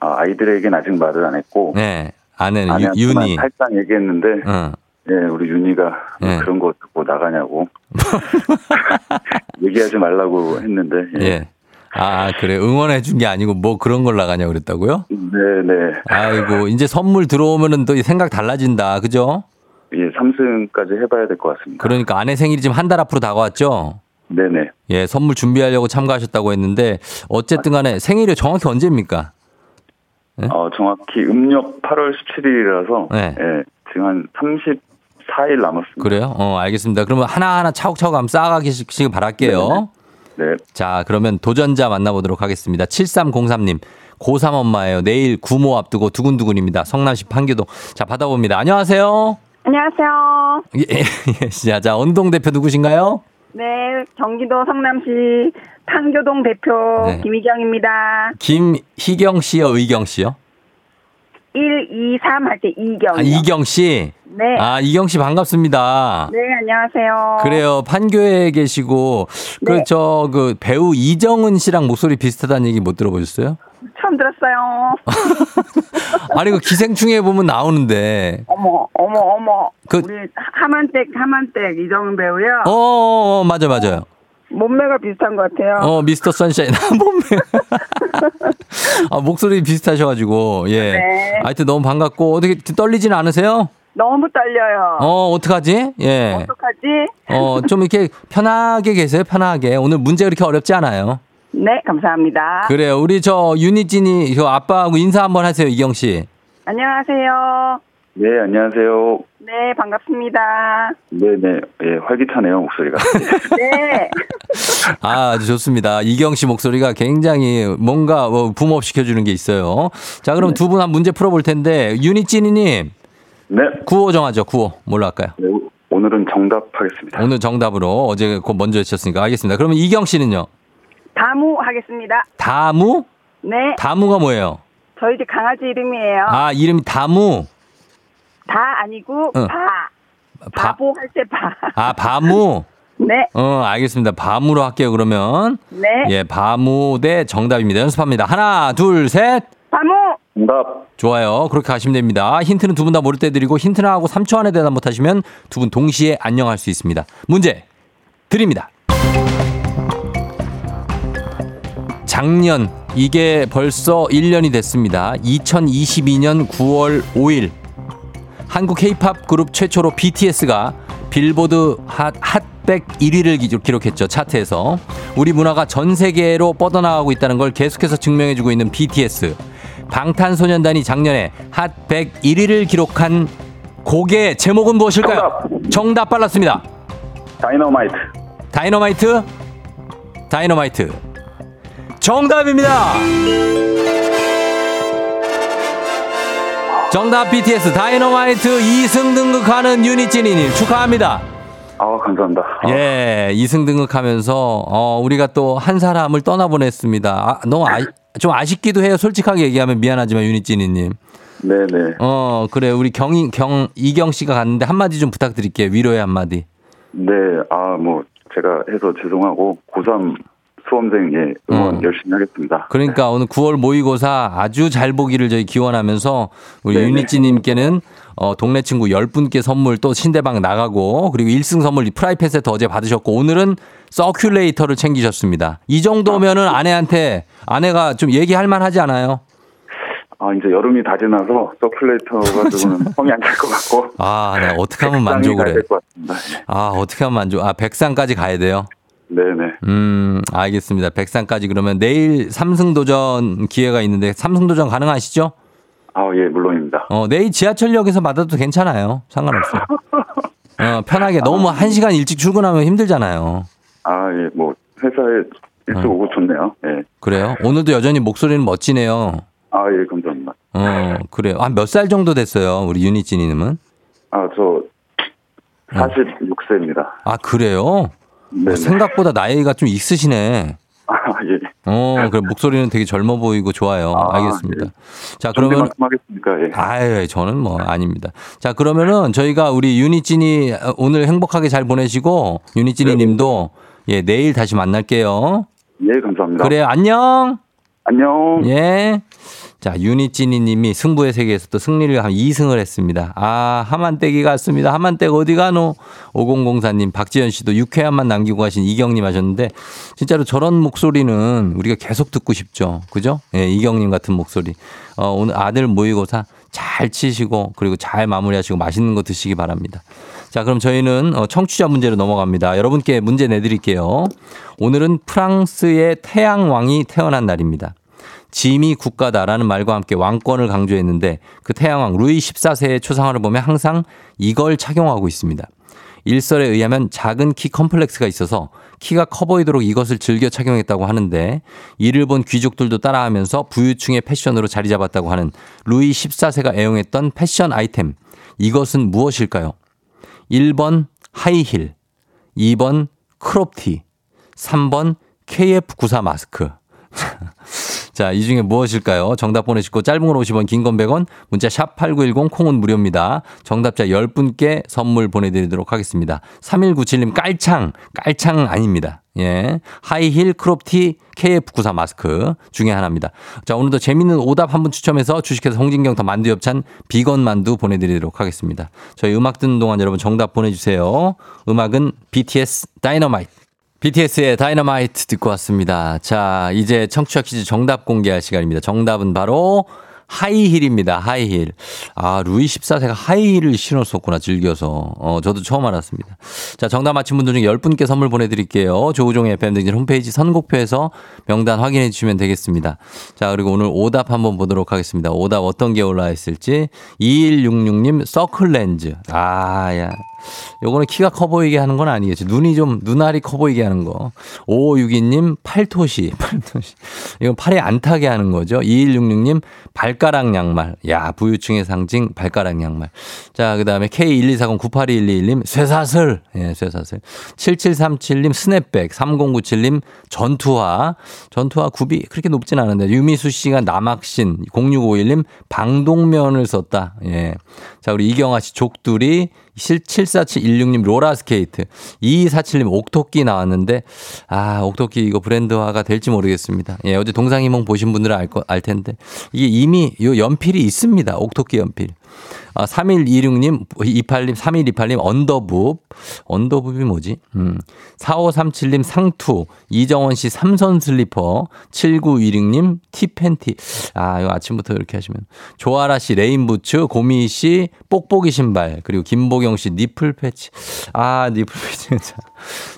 [SPEAKER 9] 아, 아이들에겐 아직 말을 안 했고
[SPEAKER 1] 네.
[SPEAKER 9] 아내한테만
[SPEAKER 1] 윤이.
[SPEAKER 9] 살짝 얘기했는데,
[SPEAKER 1] 어.
[SPEAKER 9] 네, 우리 윤희가 뭐
[SPEAKER 1] 네.
[SPEAKER 9] 그런 거 듣고 나가냐고 <laughs> 얘기하지 말라고 했는데, 예.
[SPEAKER 1] 예. 아, 그래. 응원해 준 게 아니고 뭐 그런 걸 나가냐 그랬다고요?
[SPEAKER 9] 네, 네.
[SPEAKER 1] 아이고, 이제 선물 들어오면은 또 생각 달라진다. 그죠?
[SPEAKER 9] 예, 3승까지 해봐야 될 것 같습니다.
[SPEAKER 1] 그러니까 아내 생일이 지금 한 달 앞으로 다가왔죠?
[SPEAKER 9] 네네.
[SPEAKER 1] 예, 선물 준비하려고 참가하셨다고 했는데 어쨌든 간에 생일이 정확히 언제입니까? 네?
[SPEAKER 9] 어, 정확히 음력 8월 17일이라서
[SPEAKER 1] 네.
[SPEAKER 9] 예, 지금 한 34일 남았습니다.
[SPEAKER 1] 그래요? 어, 알겠습니다. 그러면 하나하나 차곡차곡 한번 쌓아가시길 바랄게요.
[SPEAKER 9] 네.
[SPEAKER 1] 자, 그러면 도전자 만나보도록 하겠습니다. 7303님. 고3 엄마예요. 내일 구모 앞두고 두근두근입니다. 성남시 판교동. 자, 받아봅니다. 안녕하세요.
[SPEAKER 10] 안녕하세요.
[SPEAKER 1] 예, <laughs> 예, 자, 자, 언동 대표 누구신가요?
[SPEAKER 10] 네, 경기도 성남시 판교동 대표
[SPEAKER 1] 네.
[SPEAKER 10] 김희경입니다.
[SPEAKER 1] 김희경 씨요, 의경 씨요?
[SPEAKER 10] 1, 2, 3 할 때 이경이요.
[SPEAKER 1] 아, 이경 씨.
[SPEAKER 10] 네.
[SPEAKER 1] 아, 이경 씨 반갑습니다.
[SPEAKER 10] 네, 안녕하세요.
[SPEAKER 1] 그래요. 판교에 계시고 그
[SPEAKER 10] 네.
[SPEAKER 1] 저그 배우 이정은 씨랑 목소리 비슷하다는 얘기 못 들어보셨어요?
[SPEAKER 10] 처음 들었어요. <laughs>
[SPEAKER 1] 아니 그 기생충에 보면 나오는데.
[SPEAKER 10] 어머, 어머, 어머.
[SPEAKER 1] 그-
[SPEAKER 10] 우리 하만댁, 하만댁 이정은 배우요.
[SPEAKER 1] 어, 어, 어 맞아 맞아요.
[SPEAKER 10] 몸매가 비슷한 것 같아요.
[SPEAKER 1] 어 미스터 선샤인 <laughs> 몸매. 아 목소리 비슷하셔가지고 예.
[SPEAKER 10] 네.
[SPEAKER 1] 하여튼 너무 반갑고 어떻게 떨리진 않으세요?
[SPEAKER 10] 너무 떨려요.
[SPEAKER 1] 어 어떡하지? 예.
[SPEAKER 10] 어떡하지?
[SPEAKER 1] 어 좀 이렇게 편하게 계세요 편하게 오늘 문제 그렇게 어렵지 않아요.
[SPEAKER 10] 네, 감사합니다.
[SPEAKER 1] 그래요. 우리 저 유니진이 그 아빠하고 인사 한번 하세요 이경 씨.
[SPEAKER 10] 안녕하세요.
[SPEAKER 9] 네, 안녕하세요.
[SPEAKER 10] 네, 반갑습니다.
[SPEAKER 9] 네네. 예, 활기차네요, 목소리가. <laughs>
[SPEAKER 10] 네. <laughs>
[SPEAKER 1] 아, 아주 좋습니다. 이경 씨 목소리가 굉장히 뭔가 뭐 붐업 시켜주는 게 있어요. 자, 그럼 두분 한 문제 풀어볼 텐데, 유니찌니님,
[SPEAKER 9] 네.
[SPEAKER 1] 구호 정하죠, 구호. 뭘로 할까요?
[SPEAKER 9] 네, 오늘은 정답하겠습니다.
[SPEAKER 1] 오늘 정답으로 어제 그 먼저 해주셨으니까 알겠습니다. 그러면 이경 씨는요?
[SPEAKER 10] 다무 하겠습니다.
[SPEAKER 1] 다무?
[SPEAKER 10] 네.
[SPEAKER 1] 다무가 뭐예요?
[SPEAKER 10] 저희 집 강아지 이름이에요.
[SPEAKER 1] 아, 이름이 다무.
[SPEAKER 10] 다 아니고
[SPEAKER 1] 응.
[SPEAKER 10] 바.
[SPEAKER 1] 바,
[SPEAKER 10] 바 보 할 때 바.
[SPEAKER 1] 아, 바무. <laughs>
[SPEAKER 10] 네.
[SPEAKER 1] 어, 알겠습니다. 바무로 할게요, 그러면.
[SPEAKER 10] 네.
[SPEAKER 1] 예, 바무 대 정답입니다. 연습합니다. 하나, 둘, 셋.
[SPEAKER 10] 바무.
[SPEAKER 9] 정답.
[SPEAKER 1] 좋아요. 그렇게 가시면 됩니다. 힌트는 두 분 다 모를 때 드리고 힌트나 하고 3초 안에 대답 못하시면 두 분 동시에 안녕할 수 있습니다. 문제 드립니다. 작년 이게 벌써 1년이 됐습니다. 2022년 9월 5일 한국 케이팝 그룹 최초로 BTS가 빌보드 핫, 핫백 1위를 기록했죠. 차트에서. 우리 문화가 전 세계로 뻗어나가고 있다는 걸 계속해서 증명해주고 있는 BTS. 방탄소년단이 작년에 핫100 1위를 기록한 곡의 제목은 무엇일까요? 정답, 빨랐습니다. Dynamite. Dynamite? Dynamite. 정답입니다. 정답 BTS Dynamite 2승 등극하는 유니찌니님 축하합니다.
[SPEAKER 9] 아, 감사합니다. 아,
[SPEAKER 1] 예, 2승 등극하면서 어, 우리가 또 한 사람을 떠나보냈습니다. 아, 너무 아, 좀 아쉽기도 해요. 솔직하게 얘기하면 미안하지만 유니찌니님.
[SPEAKER 9] 네네.
[SPEAKER 1] 어, 그래. 우리 경이, 경, 이경 씨가 갔는데 한마디 좀 부탁드릴게요. 위로의 한마디.
[SPEAKER 9] 네, 아, 뭐, 제가 해서 죄송하고, 고3 수험생, 예, 응원
[SPEAKER 1] 음.
[SPEAKER 9] 열심히 하겠습니다.
[SPEAKER 1] 그러니까 오늘 9월 모의고사 아주 잘 보기를 저희 기원하면서 우리
[SPEAKER 9] 네네.
[SPEAKER 1] 유니찌님께는 어, 동네 친구 10분께 선물 또 신대방 나가고 그리고 1승 선물 프라이팬 세트 어제 받으셨고 오늘은 circulator를 챙기셨습니다. 이 정도면은 아내한테 아내가 좀 얘기할 만 하지 않아요?
[SPEAKER 9] 아, 이제 여름이 다 지나서 circulator가 <laughs> 조금 성에 안 찰 것 같고.
[SPEAKER 1] 아, 네. 어떻게 하면 만족을 해?
[SPEAKER 9] 예.
[SPEAKER 1] 아, 어떻게 하면 만족? 아, 백상까지 가야 돼요?
[SPEAKER 9] 네네.
[SPEAKER 1] 음, 알겠습니다. 백상까지 그러면 내일 삼승 도전 기회가 있는데 삼승 도전 가능하시죠?
[SPEAKER 9] 아, 예, 물론입니다.
[SPEAKER 1] 어, 내일 지하철역에서 받아도 괜찮아요. 상관없어요. <laughs> 어, 편하게 너무 한 시간 일찍 출근하면 힘들잖아요.
[SPEAKER 9] 아, 예, 뭐, 회사에 일찍 오고 좋네요. 예.
[SPEAKER 1] 그래요? 오늘도 여전히 목소리는 멋지네요.
[SPEAKER 9] 아, 예, 감사합니다.
[SPEAKER 1] 어, 그래요. 한 몇 살 정도 됐어요? 우리 유니찌님은?
[SPEAKER 9] 아, 저, 46세입니다.
[SPEAKER 1] 아, 그래요?
[SPEAKER 9] 네.
[SPEAKER 1] 어, 생각보다 나이가 좀 있으시네.
[SPEAKER 9] 아, 예.
[SPEAKER 1] 어, 그래 목소리는 되게 젊어 보이고 좋아요.
[SPEAKER 9] 아,
[SPEAKER 1] 알겠습니다. 자,
[SPEAKER 9] 준비
[SPEAKER 1] 그러면
[SPEAKER 9] 말씀하겠습니까? 예.
[SPEAKER 1] 아유, 저는 뭐 아닙니다. 자, 그러면은 저희가 우리 유니찌니 오늘 행복하게 잘 보내시고 유니찌니 님도 예, 내일 다시 만날게요.
[SPEAKER 9] 예, 감사합니다.
[SPEAKER 1] 그래요. 안녕.
[SPEAKER 9] 안녕.
[SPEAKER 1] 예. 자, 유니찌니 님이 승부의 세계에서 또 승리를 한 2승을 했습니다. 아, 하만떼기 갔습니다. 하만떼가 어디 가노? 5004 님, 박지현 씨도 유쾌한만 남기고 가신 이경 님 하셨는데, 진짜로 저런 목소리는 우리가 계속 듣고 싶죠. 그죠? 예, 이경 님 같은 목소리. 어, 오늘 아들 모의고사 잘 치시고, 그리고 잘 마무리하시고 맛있는 거 드시기 바랍니다. 자, 그럼 저희는 어, 청취자 문제로 넘어갑니다. 여러분께 문제 내드릴게요. 오늘은 프랑스의 태양왕이 태어난 날입니다. 짐이 국가다라는 말과 함께 왕권을 강조했는데 그 태양왕 루이 14세의 초상화를 보면 항상 이걸 착용하고 있습니다. 일설에 의하면 작은 키 컴플렉스가 있어서 키가 커 보이도록 이것을 즐겨 착용했다고 하는데 이를 본 귀족들도 따라하면서 부유층의 패션으로 자리 잡았다고 하는 루이 14세가 애용했던 패션 아이템. 이것은 무엇일까요? 1번 하이힐, 2번 crop티, 3번 KF94 마스크. <laughs> 자, 이 중에 무엇일까요? 정답 보내시고 짧은 건 50원, 긴 건 100원, 문자 샵 8910 콩은 무료입니다. 정답자 10분께 선물 보내드리도록 하겠습니다. 3197님 깔창, 깔창 아닙니다. 예. 하이힐 crop티 KF94 마스크 중에 하나입니다. 자, 오늘도 재밌는 오답 한 분 추첨해서 주식회사 홍진경 더 만두 엽찬 비건 만두 보내드리도록 하겠습니다. 저희 음악 듣는 동안 여러분 정답 보내주세요. 음악은 BTS Dynamite. BTS의 Dynamite 듣고 왔습니다. 자, 이제 청취자 퀴즈 정답 공개할 시간입니다. 정답은 바로 하이힐입니다. 하이힐. 아, 루이 14세가 하이힐을 신었었구나, 즐겨서. 어, 저도 처음 알았습니다. 자, 정답 맞힌 분들 중에 10분께 선물 보내드릴게요. 조우종의 FM대행진 홈페이지 선곡표에서 명단 확인해 주시면 되겠습니다. 자, 그리고 오늘 오답 한번 보도록 하겠습니다. 오답 어떤 게 올라와 있을지. 2166님, 서클렌즈. 아, 야. 요거는 키가 커 보이게 하는 건 아니겠지. 눈이 좀, 눈알이 커 보이게 하는 거. 5562님, 팔토시. <laughs> 팔토시. 이건 팔에 안 타게 하는 거죠. 2166님, 발가락 양말. 야, 부유층의 상징, 발가락 양말. 자, 그 다음에 K124098211님, 쇠사슬. 예, 쇠사슬. 7737님, 스냅백. 3097님, 전투화. 전투화 굽이 그렇게 높진 않은데. 유미수 씨가 나막신. 0651님, 방독면을 썼다. 예. 자, 우리 이경아 씨, 족두리. 74716님 롤라스케이트. 2247님 옥토끼 나왔는데, 아, 옥토끼 이거 브랜드화가 될지 모르겠습니다. 예, 어제 동상이몽 보신 분들은 알, 거, 알 텐데. 이게 이미 요 연필이 있습니다. 옥토끼 연필. 아, 3126님, 28님, 3128님, 언더북. 언더북이 뭐지? 음. 4537님, 상투. 이정원 씨, 삼선 슬리퍼. 7916님, 티팬티. 아, 이거 아침부터 이렇게 하시면. 조아라 씨, rain boots. 고미 씨, 뽁뽁이 신발. 그리고 김보경 씨, nipple patch. 아, nipple patch. <laughs> 자,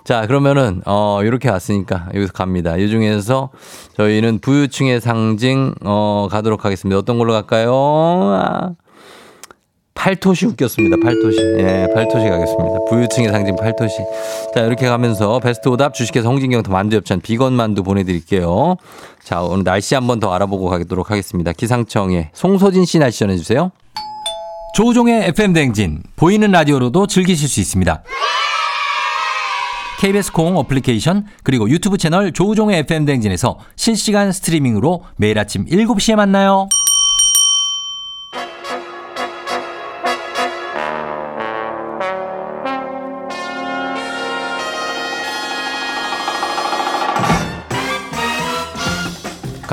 [SPEAKER 1] 자, 그러면은, 어, 이렇게 왔으니까 여기서 갑니다. 이 중에서 저희는 부유층의 상징, 어, 가도록 하겠습니다. 어떤 걸로 갈까요? 아. 팔토시 웃겼습니다. 팔토시. 예, 팔토시 가겠습니다. 부유층의 상징 팔토시. 자, 이렇게 가면서 베스트 오답 주식회사 홍진경 더 만두 엽찬 비건 만두 보내드릴게요. 자, 오늘 날씨 한번 더 알아보고 가도록 하겠습니다. 기상청에 송소진 씨 날씨 전해주세요.
[SPEAKER 7] 조우종의 FM 댕진 보이는 라디오로도 즐기실 수 있습니다. KBS 콩 어플리케이션 그리고 유튜브 채널 조우종의 FM 댕진에서 실시간 스트리밍으로 매일 아침 7시에 만나요.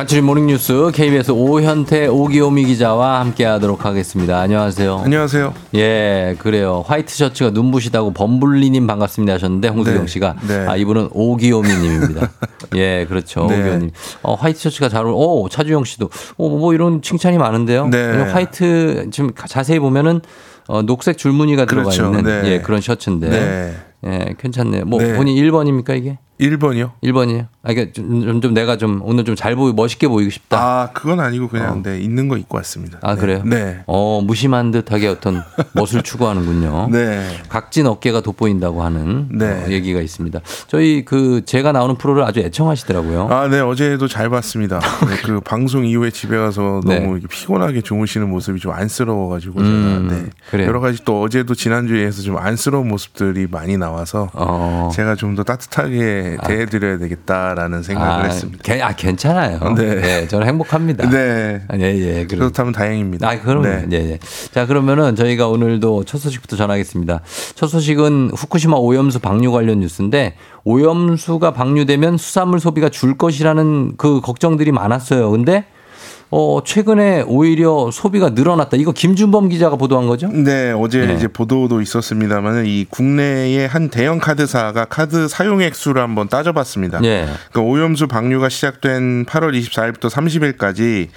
[SPEAKER 1] 간추린 모닝뉴스 KBS 오현태 오기오미 기자와 함께하도록 하겠습니다. 안녕하세요.
[SPEAKER 11] 안녕하세요.
[SPEAKER 1] 예, 그래요. 화이트 셔츠가 눈부시다고 범블리님 반갑습니다 하셨는데 홍수경
[SPEAKER 11] 네,
[SPEAKER 1] 씨가
[SPEAKER 11] 네.
[SPEAKER 1] 아 이분은 오기오미님입니다. <laughs> 예, 그렇죠.
[SPEAKER 11] 네.
[SPEAKER 1] 오기오님. 어, 화이트 셔츠가 잘 어울. 오 차주영 씨도 오뭐 이런 칭찬이 많은데요.
[SPEAKER 11] 네.
[SPEAKER 1] 화이트 지금 가- 자세히 보면은 어, 녹색 줄무늬가 들어가
[SPEAKER 11] 그렇죠.
[SPEAKER 1] 있는
[SPEAKER 11] 네.
[SPEAKER 1] 예 그런 셔츠인데.
[SPEAKER 11] 네.
[SPEAKER 1] 예, 괜찮네요. 뭐
[SPEAKER 11] 네.
[SPEAKER 1] 본인 1번입니까 이게?
[SPEAKER 11] 1번이요?
[SPEAKER 1] 1번이에요. 아, 그러니까 좀, 좀, 좀 내가 좀 오늘 좀 잘 보이 멋있게 보이고 싶다.
[SPEAKER 11] 아, 그건 아니고 그냥 네, 있는 거 입고 왔습니다.
[SPEAKER 1] 아,
[SPEAKER 11] 네.
[SPEAKER 1] 그래요?
[SPEAKER 11] 네.
[SPEAKER 1] 어, 무심한 듯하게 어떤 멋을 추구하는군요. <laughs>
[SPEAKER 11] 네.
[SPEAKER 1] 각진 어깨가 돋보인다고 하는
[SPEAKER 11] 네.
[SPEAKER 1] 어, 얘기가 있습니다. 저희 그 제가 나오는 프로를 아주 애청하시더라고요.
[SPEAKER 11] 아, 네, 어제도 잘 봤습니다. <laughs> 네, 그 방송 이후에 집에 가서
[SPEAKER 1] 네.
[SPEAKER 11] 너무 이렇게 피곤하게 주무시는 모습이 좀 안쓰러워 가지고
[SPEAKER 1] 음,
[SPEAKER 11] 제가 네.
[SPEAKER 1] 그래요.
[SPEAKER 11] 여러 가지 또 어제도 지난주에 해서 좀 안쓰러운 모습들이 많이 나와 서
[SPEAKER 1] 어.
[SPEAKER 11] 제가 좀 더 따뜻하게 대해드려야 되겠다라는 생각을
[SPEAKER 1] 아,
[SPEAKER 11] 했습니다.
[SPEAKER 1] 개- 아, 괜찮아요.
[SPEAKER 11] 네.
[SPEAKER 1] 네, 저는 행복합니다.
[SPEAKER 11] 네.
[SPEAKER 1] 아, 예, 예. 그럼.
[SPEAKER 11] 그렇다면 다행입니다.
[SPEAKER 1] 아, 그럼
[SPEAKER 11] 네.
[SPEAKER 1] 예, 예. 자, 그러면은 저희가 오늘도 첫 소식부터 전하겠습니다. 첫 소식은 후쿠시마 오염수 방류 관련 뉴스인데 오염수가 방류되면 수산물 소비가 줄 것이라는 그 걱정들이 많았어요. 근데 어, 최근에 오히려 소비가 늘어났다. 이거 김준범 기자가 보도한 거죠?
[SPEAKER 11] 네, 어제
[SPEAKER 1] 네.
[SPEAKER 11] 이제 보도도 있었습니다만 이 국내의 한 대형 카드사가 카드 사용 액 수를 한번 따져봤습니다.
[SPEAKER 1] 예.
[SPEAKER 11] 그 오염수 방류가 시작된 8월 24일부터 30일까지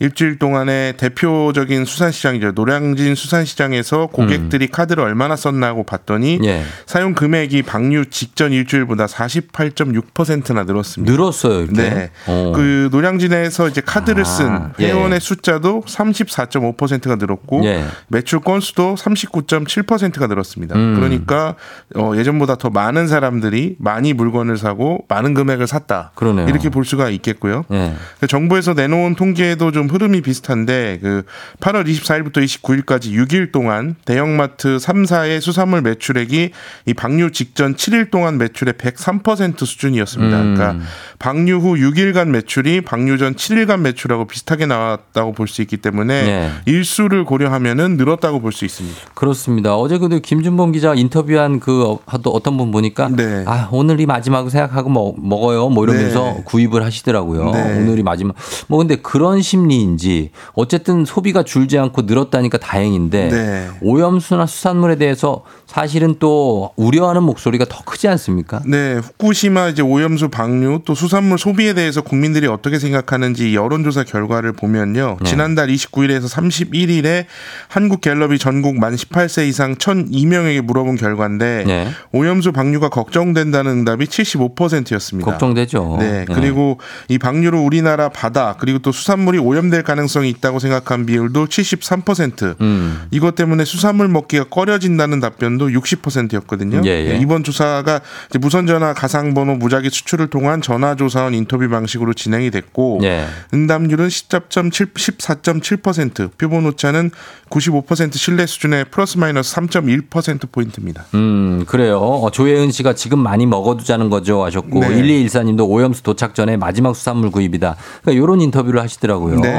[SPEAKER 11] 일주일 동안의 대표적인 수산시장이죠. 노량진 수산시장에서 고객들이 카드를 얼마나 썼나 하고 봤더니
[SPEAKER 1] 음. 예.
[SPEAKER 11] 사용 금액이 방류 직전 일주일보다 48.6%나 늘었습니다.
[SPEAKER 1] 늘었어요, 이렇게.
[SPEAKER 11] 네.
[SPEAKER 1] 어.
[SPEAKER 11] 그 노량진에서 이제 카드를
[SPEAKER 1] 아,
[SPEAKER 11] 쓴
[SPEAKER 1] 예.
[SPEAKER 11] 회원의 숫자도 34.5%가 늘었고
[SPEAKER 1] 예.
[SPEAKER 11] 매출 건수도 39.7%가 늘었습니다.
[SPEAKER 1] 음.
[SPEAKER 11] 그러니까 어, 예전보다 더 많은 사람들이 많이 물건을 사고 많은 금액을 샀다.
[SPEAKER 1] 그러네요.
[SPEAKER 11] 이렇게 볼 수가 있겠고요.
[SPEAKER 1] 예.
[SPEAKER 11] 그 정부에서 내놓은 통계에도 좀 흐름이 비슷한데 그 8월 24일부터 29일까지 6일 동안 대형마트 3사의 수산물 매출액이 이 방류 직전 7일 동안 매출의 103% 수준이었습니다.
[SPEAKER 1] 음.
[SPEAKER 11] 그러니까 방류 후 6일간 매출이 방류 전 7일간 매출하고 비슷하게 나왔다고 볼 수 있기 때문에
[SPEAKER 1] 네.
[SPEAKER 11] 일수를 고려하면은 늘었다고 볼 수 있습니다.
[SPEAKER 1] 그렇습니다. 어제 근데 김준범 기자 인터뷰한 그 어- 또 어떤 분 보니까
[SPEAKER 11] 네.
[SPEAKER 1] 아 오늘이 마지막으로 생각하고 먹, 먹어요 뭐 이러면서
[SPEAKER 11] 네.
[SPEAKER 1] 구입을 하시더라고요.
[SPEAKER 11] 네.
[SPEAKER 1] 오늘이 마지막 뭐 근데 그런 심리 인지 어쨌든 소비가 줄지 않고 늘었다니까 다행인데
[SPEAKER 11] 네.
[SPEAKER 1] 오염수나 수산물에 대해서 사실은 또 우려하는 목소리가 더 크지 않습니까?
[SPEAKER 11] 네, 후쿠시마 이제 오염수 방류 또 수산물 소비에 대해서 국민들이 어떻게 생각하는지 여론조사 결과를 보면요.
[SPEAKER 1] 네.
[SPEAKER 11] 지난달 29일에서 31일에 한국갤럽이 전국 만 18세 이상 1,002명에게 물어본 결과인데
[SPEAKER 1] 네.
[SPEAKER 11] 오염수 방류가 걱정된다는 응답이 75%였습니다.
[SPEAKER 1] 걱정되죠.
[SPEAKER 11] 네, 그리고 이 방류로 우리나라 바다 그리고 또 수산물이 오염 될 가능성이 있다고 생각한 비율도 73%.
[SPEAKER 1] 음.
[SPEAKER 11] 이것 때문에 수산물 먹기가 꺼려진다는 답변도 60%였거든요.
[SPEAKER 1] 예, 예.
[SPEAKER 11] 이번 조사가 이제 무선 전화 가상 번호 무작위 수출을 통한 전화 조사원 인터뷰 방식으로 진행이 됐고
[SPEAKER 1] 예.
[SPEAKER 11] 응답률은 10.7, 14.7%, 표본 오차는 95% 신뢰 수준의 플러스 마이너스 3.1% 포인트입니다.
[SPEAKER 1] 음, 그래요. 어, 조혜은 씨가 지금 많이 먹어 두자는 거죠 하셨고,
[SPEAKER 11] 네.
[SPEAKER 1] 1214님도 오염수 도착 전에 마지막 수산물 구입이다. 그러니까 이런 인터뷰를 하시더라고요.
[SPEAKER 11] 네.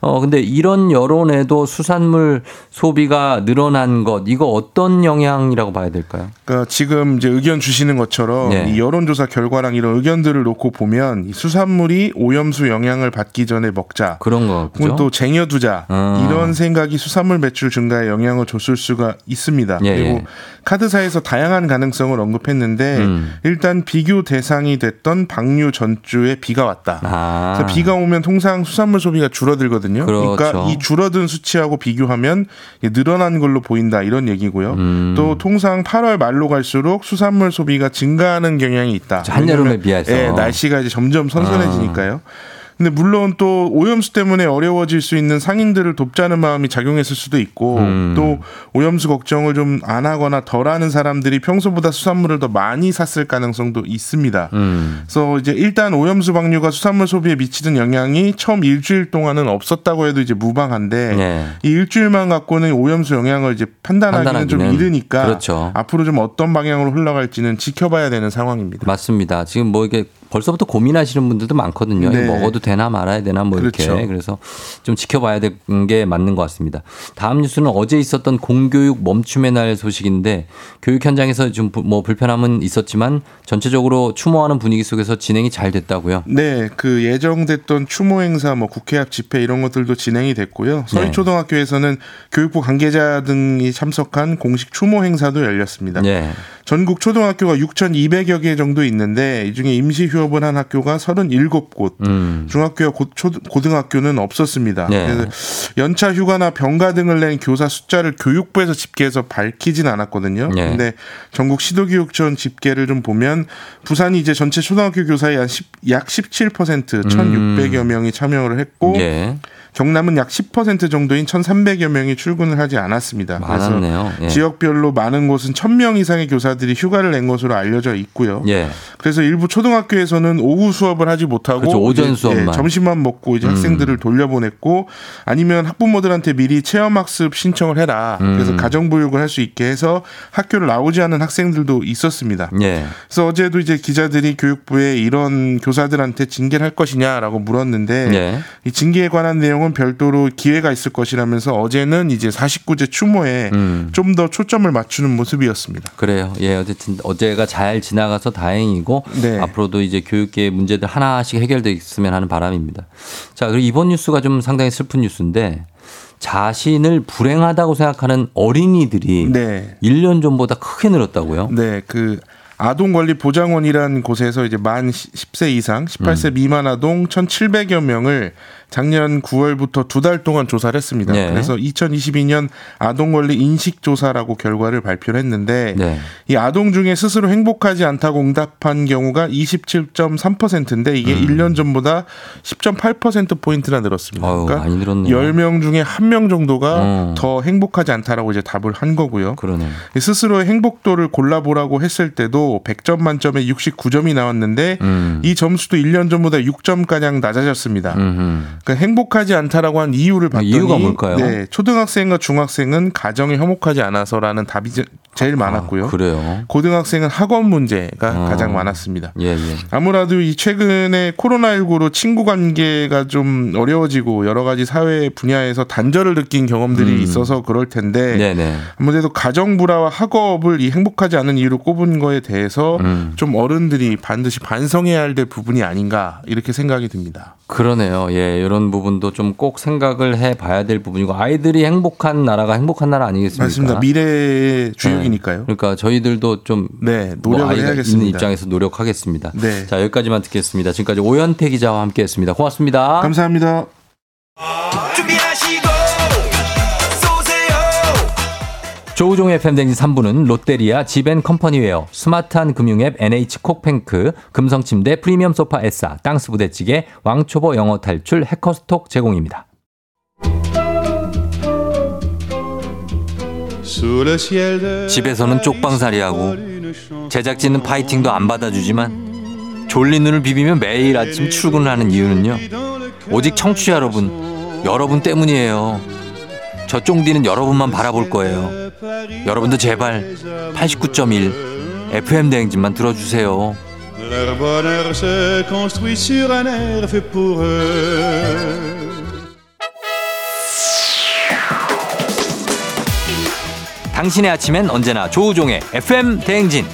[SPEAKER 1] 어, 근데 이런 여론에도 수산물 소비가 늘어난 것, 이거 어떤 영향이라고 봐야 될까요?
[SPEAKER 11] 그러니까 지금 이제 의견 주시는 것처럼
[SPEAKER 1] 네.
[SPEAKER 11] 이 여론조사 결과랑 이런 의견들을 놓고 보면 이 수산물이 오염수 영향을 받기 전에 먹자.
[SPEAKER 1] 그런 거.
[SPEAKER 11] 혹은 또 쟁여두자
[SPEAKER 1] 아.
[SPEAKER 11] 이런 생각이 수산물 매출 증가에 영향을 줬을 수가 있습니다.
[SPEAKER 1] 예,
[SPEAKER 11] 그리고
[SPEAKER 1] 예.
[SPEAKER 11] 카드사에서 다양한 가능성을 언급했는데
[SPEAKER 1] 음.
[SPEAKER 11] 일단 비교 대상이 됐던 방류 전주에 비가 왔다.
[SPEAKER 1] 아.
[SPEAKER 11] 그래서 비가 오면 통상 수산물 소비가 줄어들거든요. 그러니
[SPEAKER 1] 그렇죠.
[SPEAKER 11] 까이 줄어든 수치하고 비교하면 늘어난 걸로 보인다 이런 얘기고요.
[SPEAKER 1] 음.
[SPEAKER 11] 또 통상 8월 말로 갈수록 수산물 소비가 증가하는 경향이 있다.
[SPEAKER 1] 한여름에 비해서.
[SPEAKER 11] 예, 날씨가 이제 점점 선선해지니까요. 근데 물론 또 오염수 때문에 어려워질 수 있는 상인들을 돕자는 마음이 작용했을 수도 있고
[SPEAKER 1] 음.
[SPEAKER 11] 또 오염수 걱정을 좀 안 하거나 덜 하는 사람들이 평소보다 수산물을 더 많이 샀을 가능성도 있습니다.
[SPEAKER 1] 음.
[SPEAKER 11] 그래서 이제 일단 오염수 방류가 수산물 소비에 미치는 영향이 처음 일주일 동안은 없었다고 해도 이제 무방한데
[SPEAKER 1] 네.
[SPEAKER 11] 이 일주일만 갖고는 오염수 영향을 이제 판단하기는 좀
[SPEAKER 1] 판단하기는
[SPEAKER 11] 이르니까
[SPEAKER 1] 그렇죠.
[SPEAKER 11] 앞으로 좀 어떤 방향으로 흘러갈지는 지켜봐야 되는 상황입니다.
[SPEAKER 1] 맞습니다. 지금 뭐 이게 벌써부터 고민하시는 분들도 많거든요.
[SPEAKER 11] 네.
[SPEAKER 1] 먹어도 되나 말아야 되나 뭐 이렇게.
[SPEAKER 11] 그렇죠.
[SPEAKER 1] 그래서 좀 지켜봐야 되는 게 맞는 것 같습니다. 다음 뉴스는 어제 있었던 공교육 멈춤의 날 소식인데 교육 현장에서 좀 뭐 불편함은 있었지만 전체적으로 추모하는 분위기 속에서 진행이 잘 됐다고요.
[SPEAKER 11] 네, 그 예정됐던 추모 행사, 뭐 국회 앞 집회 이런 것들도 진행이 됐고요. 서울초등학교에서는 교육부 관계자 등이 참석한 공식 추모 행사도 열렸습니다.
[SPEAKER 1] 네.
[SPEAKER 11] 전국 초등학교가 6,200여 개 정도 있는데 이 중에 임시 휴업을 한 학교가 37곳,
[SPEAKER 1] 음.
[SPEAKER 11] 중학교와 고, 초, 고등학교는 없었습니다.
[SPEAKER 1] 네.
[SPEAKER 11] 그래서 연차 휴가나 병가 등을 낸 교사 숫자를 교육부에서 집계해서 밝히진 않았거든요.
[SPEAKER 1] 네.
[SPEAKER 11] 근데 전국 시도교육청 집계를 좀 보면 부산이 이제 전체 초등학교 교사의 한 10, 약 17% 1,600여 명이 참여를 했고
[SPEAKER 1] 음. 예.
[SPEAKER 11] 경남은 약 10% 정도인 1,300여 명이 출근을 하지 않았습니다.
[SPEAKER 1] 많았네요. 예.
[SPEAKER 11] 지역별로 많은 곳은 1,000명 이상의 교사들이 휴가를 낸 것으로 알려져 있고요.
[SPEAKER 1] 예.
[SPEAKER 11] 그래서 일부 초등학교에서는 오후 수업을 하지 못하고
[SPEAKER 1] 그렇죠. 오전
[SPEAKER 11] 이제,
[SPEAKER 1] 수업만.
[SPEAKER 11] 예, 점심만 먹고 이제
[SPEAKER 1] 음.
[SPEAKER 11] 학생들을 돌려보냈고 아니면 학부모들한테 미리 체험학습 신청을 해라. 그래서
[SPEAKER 1] 음.
[SPEAKER 11] 가정보육을 할 수 있게 해서 학교를 나오지 않은 학생들도 있었습니다.
[SPEAKER 1] 예.
[SPEAKER 11] 그래서 어제도 이제 기자들이 교육부에 이런 교사들한테 징계를 할 것이냐라고 물었는데
[SPEAKER 1] 예.
[SPEAKER 11] 이 징계에 관한 내용은 별도로 기회가 있을 것이라면서 어제는 이제 49제 추모에
[SPEAKER 1] 음.
[SPEAKER 11] 좀더 초점을 맞추는 모습이었습니다.
[SPEAKER 1] 그래요. 예, 어쨌든 어제가 잘 지나가서 다행이고
[SPEAKER 11] 네.
[SPEAKER 1] 앞으로도 이제 교육계의 문제들 하나씩 해결돼 있으면 하는 바람입니다. 자, 그리고 이번 뉴스가 좀 상당히 슬픈 뉴스인데 자신을 불행하다고 생각하는 어린이들이
[SPEAKER 11] 네.
[SPEAKER 1] 1년 전보다 크게 늘었다고요?
[SPEAKER 11] 네, 그 아동 권리 보장원이라는 곳에서 이제 만 10세 이상, 18세
[SPEAKER 1] 음.
[SPEAKER 11] 미만 아동 1,700여 명을 작년 9월부터 두 달 동안 조사를 했습니다.
[SPEAKER 1] 네.
[SPEAKER 11] 그래서 2022년 아동 권리 인식 조사라고 결과를 발표를 했는데
[SPEAKER 1] 네.
[SPEAKER 11] 이 아동 중에 스스로 행복하지 않다고 응답한 경우가 27.3%인데 이게 1년 전보다 10.8% 포인트나 늘었습니다.
[SPEAKER 1] 음.
[SPEAKER 11] 그러니까
[SPEAKER 1] 아유, 많이 늘었네요.
[SPEAKER 11] 10명 중에 1명 정도가
[SPEAKER 1] 어.
[SPEAKER 11] 더 행복하지 않다라고 이제 답을 한 거고요.
[SPEAKER 1] 그러네.
[SPEAKER 11] 스스로의 행복도를 골라보라고 했을 때도 100점 만점에 69점이 나왔는데
[SPEAKER 1] 음.
[SPEAKER 11] 이 점수도 1년 전보다 6점 가량 낮아졌습니다.
[SPEAKER 1] 음흠.
[SPEAKER 11] 그러니까 행복하지 않다라고 한 이유를 봤더니
[SPEAKER 1] 이유가 뭘까요?
[SPEAKER 11] 네, 초등학생과 중학생은 가정이 화목하지 않아서라는 답이 제- 제일 많았고요.
[SPEAKER 1] 아, 그래요.
[SPEAKER 11] 고등학생은 학원 문제가
[SPEAKER 1] 어.
[SPEAKER 11] 가장 많았습니다.
[SPEAKER 1] 예, 예.
[SPEAKER 11] 아무래도 이 최근에 코로나19로 친구 관계가 좀 어려워지고 여러 가지 사회 분야에서 단절을 느낀 경험들이
[SPEAKER 1] 음.
[SPEAKER 11] 있어서 그럴 텐데
[SPEAKER 1] 네네.
[SPEAKER 11] 아무래도 가정 불화와 학업을 이 행복하지 않은 이유로 꼽은 거에 대해서
[SPEAKER 1] 음.
[SPEAKER 11] 좀 어른들이 반드시 반성해야 할될 부분이 아닌가 이렇게 생각이 듭니다.
[SPEAKER 1] 그러네요. 예, 이런 부분도 좀 꼭 생각을 해 봐야 될 부분이고 아이들이 행복한 나라가 행복한 나라 아니겠습니까?
[SPEAKER 11] 맞습니다. 미래의 주역이니까요.
[SPEAKER 1] 그러니까 저희들도 좀
[SPEAKER 11] 네,
[SPEAKER 1] 뭐
[SPEAKER 11] 노력을
[SPEAKER 1] 아이가
[SPEAKER 11] 해야겠습니다.
[SPEAKER 1] 있는 입장에서 노력하겠습니다.
[SPEAKER 11] 네.
[SPEAKER 1] 자, 여기까지만 듣겠습니다. 지금까지 오현태 기자와 함께했습니다. 고맙습니다.
[SPEAKER 11] 감사합니다.
[SPEAKER 1] 조우종의 댕진 3부는 롯데리아 지벤컴퍼니웨어, 스마트한 금융앱 NH콕뱅크, 금성침대 프리미엄 소파 에싸, 땅스 부대찌개, 왕초보 영어 탈출 해커스톡 제공입니다. 집에서는 쪽방살이하고 제작진은 파이팅도 안 받아주지만 졸린 눈을 비비며 매일 아침 출근을 하는 이유는요. 오직 청취자 여러분, 여러분 때문이에요. 저 쫑디는 여러분만 바라볼 거예요. 여러분도 제발 89.1 FM 대행진만 들어주세요. 당신의 아침엔 언제나 조우종의 FM 대행진.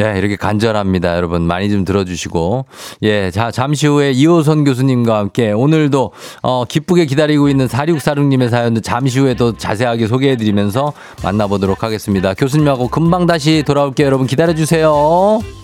[SPEAKER 1] 예, 이렇게 간절합니다. 여러분, 많이 좀 들어주시고. 예, 자, 잠시 후에 이호선 교수님과 함께 오늘도, 어, 기쁘게 기다리고 있는 4646님의 사연도 잠시 후에 또 자세하게 소개해드리면서 만나보도록 하겠습니다. 교수님하고 금방 다시 돌아올게요. 여러분, 기다려주세요.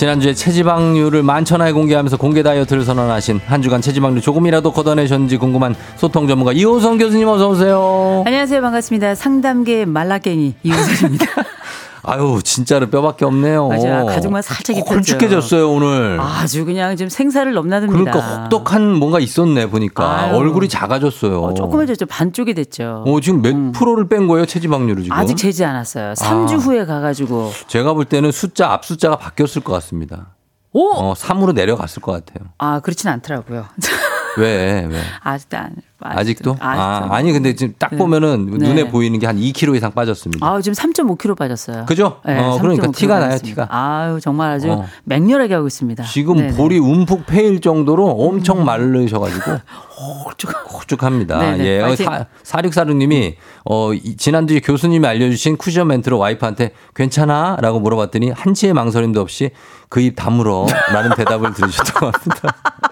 [SPEAKER 1] 지난주에 체지방률을 만천하에 공개하면서 공개 다이어트를 선언하신 한 주간 체지방률 조금이라도 걷어내셨는지 궁금한 소통 전문가 이호성 교수님 어서 오세요.
[SPEAKER 12] 안녕하세요. 반갑습니다. 상담계 말라깽이 이우선입니다. <laughs>
[SPEAKER 1] 아유 진짜로 뼈밖에 없네요.
[SPEAKER 12] 맞아요. 가죽만 살짝 입혔죠.
[SPEAKER 1] 홀쭉해졌어요 오늘.
[SPEAKER 12] 아주 그냥 좀 생사를 넘나듭니다.
[SPEAKER 1] 그러니까 혹독한 뭔가 있었네 보니까
[SPEAKER 12] 아유.
[SPEAKER 1] 얼굴이 작아졌어요.
[SPEAKER 12] 어, 조그매졌죠. 반쪽이 됐죠.
[SPEAKER 1] 어, 지금 몇 프로를 뺀 거예요 체지방률을 지금?
[SPEAKER 12] 아직 재지 않았어요. 3주
[SPEAKER 1] 아.
[SPEAKER 12] 후에 가가지고.
[SPEAKER 1] 제가 볼 때는 숫자 앞 숫자가 바뀌었을 것 같습니다.
[SPEAKER 12] 오!
[SPEAKER 1] 어, 3으로 내려갔을 것 같아요.
[SPEAKER 12] 아, 그렇진 않더라고요. <laughs>
[SPEAKER 1] 왜 왜?
[SPEAKER 12] 아직도 안.
[SPEAKER 1] 아직도? 아,
[SPEAKER 12] 아직도.
[SPEAKER 1] 아 니 근데 지금 딱
[SPEAKER 12] 네.
[SPEAKER 1] 보면은
[SPEAKER 12] 네.
[SPEAKER 1] 눈에 보이는 게 한 2kg 이상 빠졌습니다.
[SPEAKER 12] 아, 지금 3.5kg 빠졌어요.
[SPEAKER 1] 그죠?
[SPEAKER 12] 네,
[SPEAKER 1] 어, 그러니까
[SPEAKER 12] 3.5kg
[SPEAKER 1] 티가 나요. 티가.
[SPEAKER 12] 아유, 정말 아주
[SPEAKER 1] 어.
[SPEAKER 12] 맹렬하게 하고 있습니다.
[SPEAKER 1] 지금
[SPEAKER 12] 네네. 음.
[SPEAKER 1] 볼이 움푹 패일 정도로 엄청 마르셔 가지고 <laughs> 홀쭉합니다.
[SPEAKER 12] 네네,
[SPEAKER 1] 예, 어,
[SPEAKER 12] 파이팅.
[SPEAKER 1] 사, 사육사루님이 어, 이- 지난주에 교수님이 알려 주신 쿠션 멘트로 와이프한테 괜찮아?라고 물어봤더니 한치의 망설임도 없이 그 입 다물어라는 대답을 들으셨다고 합니다. <laughs>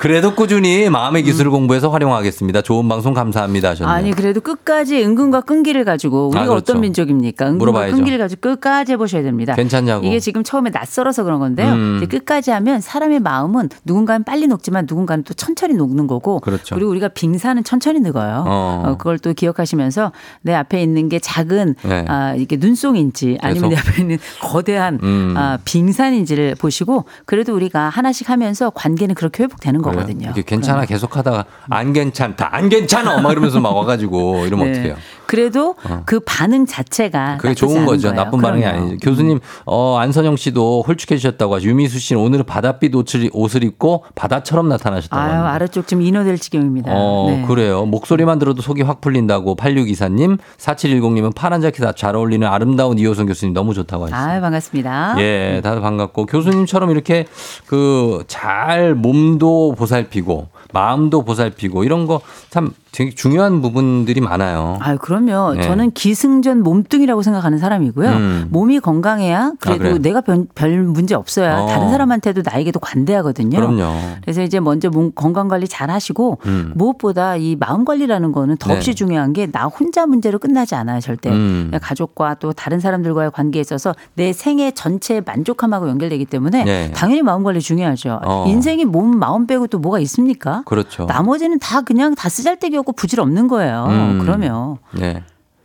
[SPEAKER 1] 그래도 꾸준히 마음의 기술을 공부해서 활용하겠습니다. 좋은 방송 감사합니다. 하셨네요.
[SPEAKER 12] 음. 아니 그래도 끝까지 은근과 끈기를 가지고 우리가
[SPEAKER 1] 아, 그렇죠.
[SPEAKER 12] 어떤 민족입니까? 은근과
[SPEAKER 1] 물어봐야죠.
[SPEAKER 12] 끈기를 가지고 끝까지 해보셔야 됩니다.
[SPEAKER 1] 괜찮냐고.
[SPEAKER 12] 이게 지금 처음에 낯설어서 그런 건데요.
[SPEAKER 1] 음.
[SPEAKER 12] 끝까지 하면 사람의 마음은 누군가는 빨리 녹지만 누군가는 또 천천히 녹는 거고.
[SPEAKER 1] 그렇죠.
[SPEAKER 12] 리고 우리가 빙산은 천천히 녹어요.
[SPEAKER 1] 어.
[SPEAKER 12] 어, 그걸 또 기억하시면서 내 앞에 있는 게 작은
[SPEAKER 1] 네.
[SPEAKER 12] 아, 이게 눈송인지 아니면 내
[SPEAKER 1] 계속.
[SPEAKER 12] 앞에 있는 거대한
[SPEAKER 1] 음.
[SPEAKER 12] 아, 빙산인지를 보시고 그래도 우리가 하나씩 하면서 관계는 그렇게 회복되는
[SPEAKER 1] 그래요?
[SPEAKER 12] 거거든요.
[SPEAKER 1] 이게 괜찮아 계속 하다가 안 괜찮다 안 괜찮아 막 이러면서 막 와가지고 이러면
[SPEAKER 12] 네.
[SPEAKER 1] 어떡해요?
[SPEAKER 12] 그래도
[SPEAKER 1] 어.
[SPEAKER 12] 그 반응 자체가
[SPEAKER 1] 그게 좋은 거죠.
[SPEAKER 12] 거예요.
[SPEAKER 1] 나쁜 반응이
[SPEAKER 12] 그럼요. 음.
[SPEAKER 1] 아니죠. 교수님, 어, 안선영 씨도 홀쭉해지셨다고 하죠. 유미수 씨는 오늘은 바닷빛 옷을, 옷을 입고 바다처럼 나타나셨다고
[SPEAKER 12] 아유,
[SPEAKER 1] 합니다.
[SPEAKER 12] 아래쪽 좀 인어될 지경입니다.
[SPEAKER 1] 어,
[SPEAKER 12] 네.
[SPEAKER 1] 그래요. 목소리만 들어도 속이 확 풀린다고 8624님, 4710님은 파란 자켓 잘 어울리는 아름다운 이호선 교수님 너무 좋다고 하셨어요.
[SPEAKER 12] 아유, 반갑습니다.
[SPEAKER 1] 예, 다들 반갑고 교수님처럼 이렇게 그 잘 몸도 보살피고 마음도 보살피고 이런 거 참 되게 중요한 부분들이 많아요.
[SPEAKER 12] 아유, 그럼요.
[SPEAKER 1] 네.
[SPEAKER 12] 저는 기승전 몸뚱이라고 생각하는 사람이고요.
[SPEAKER 1] 음.
[SPEAKER 12] 몸이 건강해야 그래도
[SPEAKER 1] 그래요?
[SPEAKER 12] 내가 별, 별 문제 없어야
[SPEAKER 1] 어.
[SPEAKER 12] 다른 사람한테도 나에게도 관대하거든요.
[SPEAKER 1] 그럼요.
[SPEAKER 12] 그래서 이제 먼저 몸 건강 관리 잘 하시고
[SPEAKER 1] 음.
[SPEAKER 12] 무엇보다 이 마음 관리라는 거는 더없이
[SPEAKER 1] 네.
[SPEAKER 12] 중요한 게 나 혼자 문제로 끝나지 않아요, 절대.
[SPEAKER 1] 음.
[SPEAKER 12] 가족과 또 다른 사람들과의 관계에 있어서 내 생애 전체 만족함하고 연결되기 때문에
[SPEAKER 1] 네.
[SPEAKER 12] 당연히 마음 관리 중요하죠.
[SPEAKER 1] 어.
[SPEAKER 12] 인생이 몸, 마음 빼고 또 뭐가 있습니까?
[SPEAKER 1] 그렇죠.
[SPEAKER 12] 나머지는 다 그냥 다 쓰잘데기 없고 부질 없는 거예요.
[SPEAKER 1] 음.
[SPEAKER 12] 그러면
[SPEAKER 1] 네.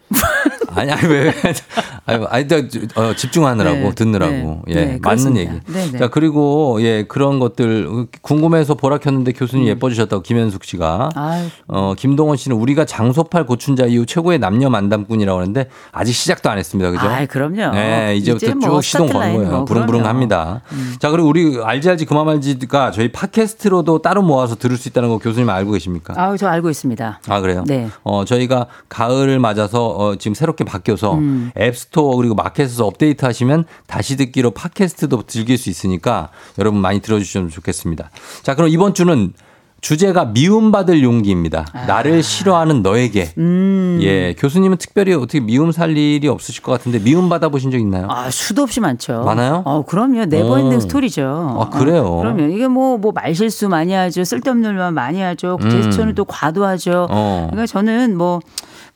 [SPEAKER 1] <laughs> 아니, 아니, 왜, 왜. 아니, 아니, 저, 어, 집중하느라고,
[SPEAKER 12] 네,
[SPEAKER 1] 듣느라고.
[SPEAKER 12] 네,
[SPEAKER 1] 예,
[SPEAKER 12] 네,
[SPEAKER 1] 맞는. 얘기.
[SPEAKER 12] 네, 네.
[SPEAKER 1] 자, 그리고, 예, 그런 것들, 궁금해서 보라 켰는데 교수님 예뻐지셨다고 김현숙 씨가.
[SPEAKER 12] 음. 아유.
[SPEAKER 1] 어, 김동원 씨는 우리가 장소팔 고춘자 이후 최고의 남녀 만담꾼이라고 하는데 아직 시작도 안 했습니다. 그죠?
[SPEAKER 12] 아이, 그럼요.
[SPEAKER 1] 네, 이제부터
[SPEAKER 12] 이제
[SPEAKER 1] 뭐쭉 시동
[SPEAKER 12] 스타트
[SPEAKER 1] 거는
[SPEAKER 12] 라인은
[SPEAKER 1] 거예요.
[SPEAKER 12] 뭐,
[SPEAKER 1] 부릉부릉
[SPEAKER 12] 그럼요. 음.
[SPEAKER 1] 합니다. 자, 그리고 우리 알지 알지 그 맘 알지가 저희 팟캐스트로도 따로 모아서 들을 수 있다는 거 교수님 알고 계십니까?
[SPEAKER 12] 아우, 저 알고 있습니다.
[SPEAKER 1] 아 그래요?
[SPEAKER 12] 네.
[SPEAKER 1] 어 저희가 가을을 맞아서 어, 지금 새롭게 바뀌어서
[SPEAKER 12] 음.
[SPEAKER 1] 앱스토어 그리고 마켓에서 업데이트 하시면 다시 듣기로 팟캐스트도 즐길 수 있으니까 여러분 많이 들어주시면 좋겠습니다. 자 그럼 이번 주는 주제가 미움받을 용기입니다. 나를 싫어하는 너에게.
[SPEAKER 12] 아. 음.
[SPEAKER 1] 예, 교수님은 특별히 어떻게 미움 살 일이 없으실 것 같은데 미움 받아 보신 적 있나요?
[SPEAKER 12] 아, 수도 없이 많죠.
[SPEAKER 1] 많아요?
[SPEAKER 12] 어, 그럼요. never ending
[SPEAKER 1] 오.
[SPEAKER 12] story죠.
[SPEAKER 1] 아, 그래요?
[SPEAKER 12] 어, 그럼요. 이게 뭐, 뭐, 말실수 많이 하죠. 쓸데없는 말 많이 하죠.
[SPEAKER 1] 음.
[SPEAKER 12] 제스처는 또 과도하죠.
[SPEAKER 1] 어.
[SPEAKER 12] 그러니까 저는 뭐,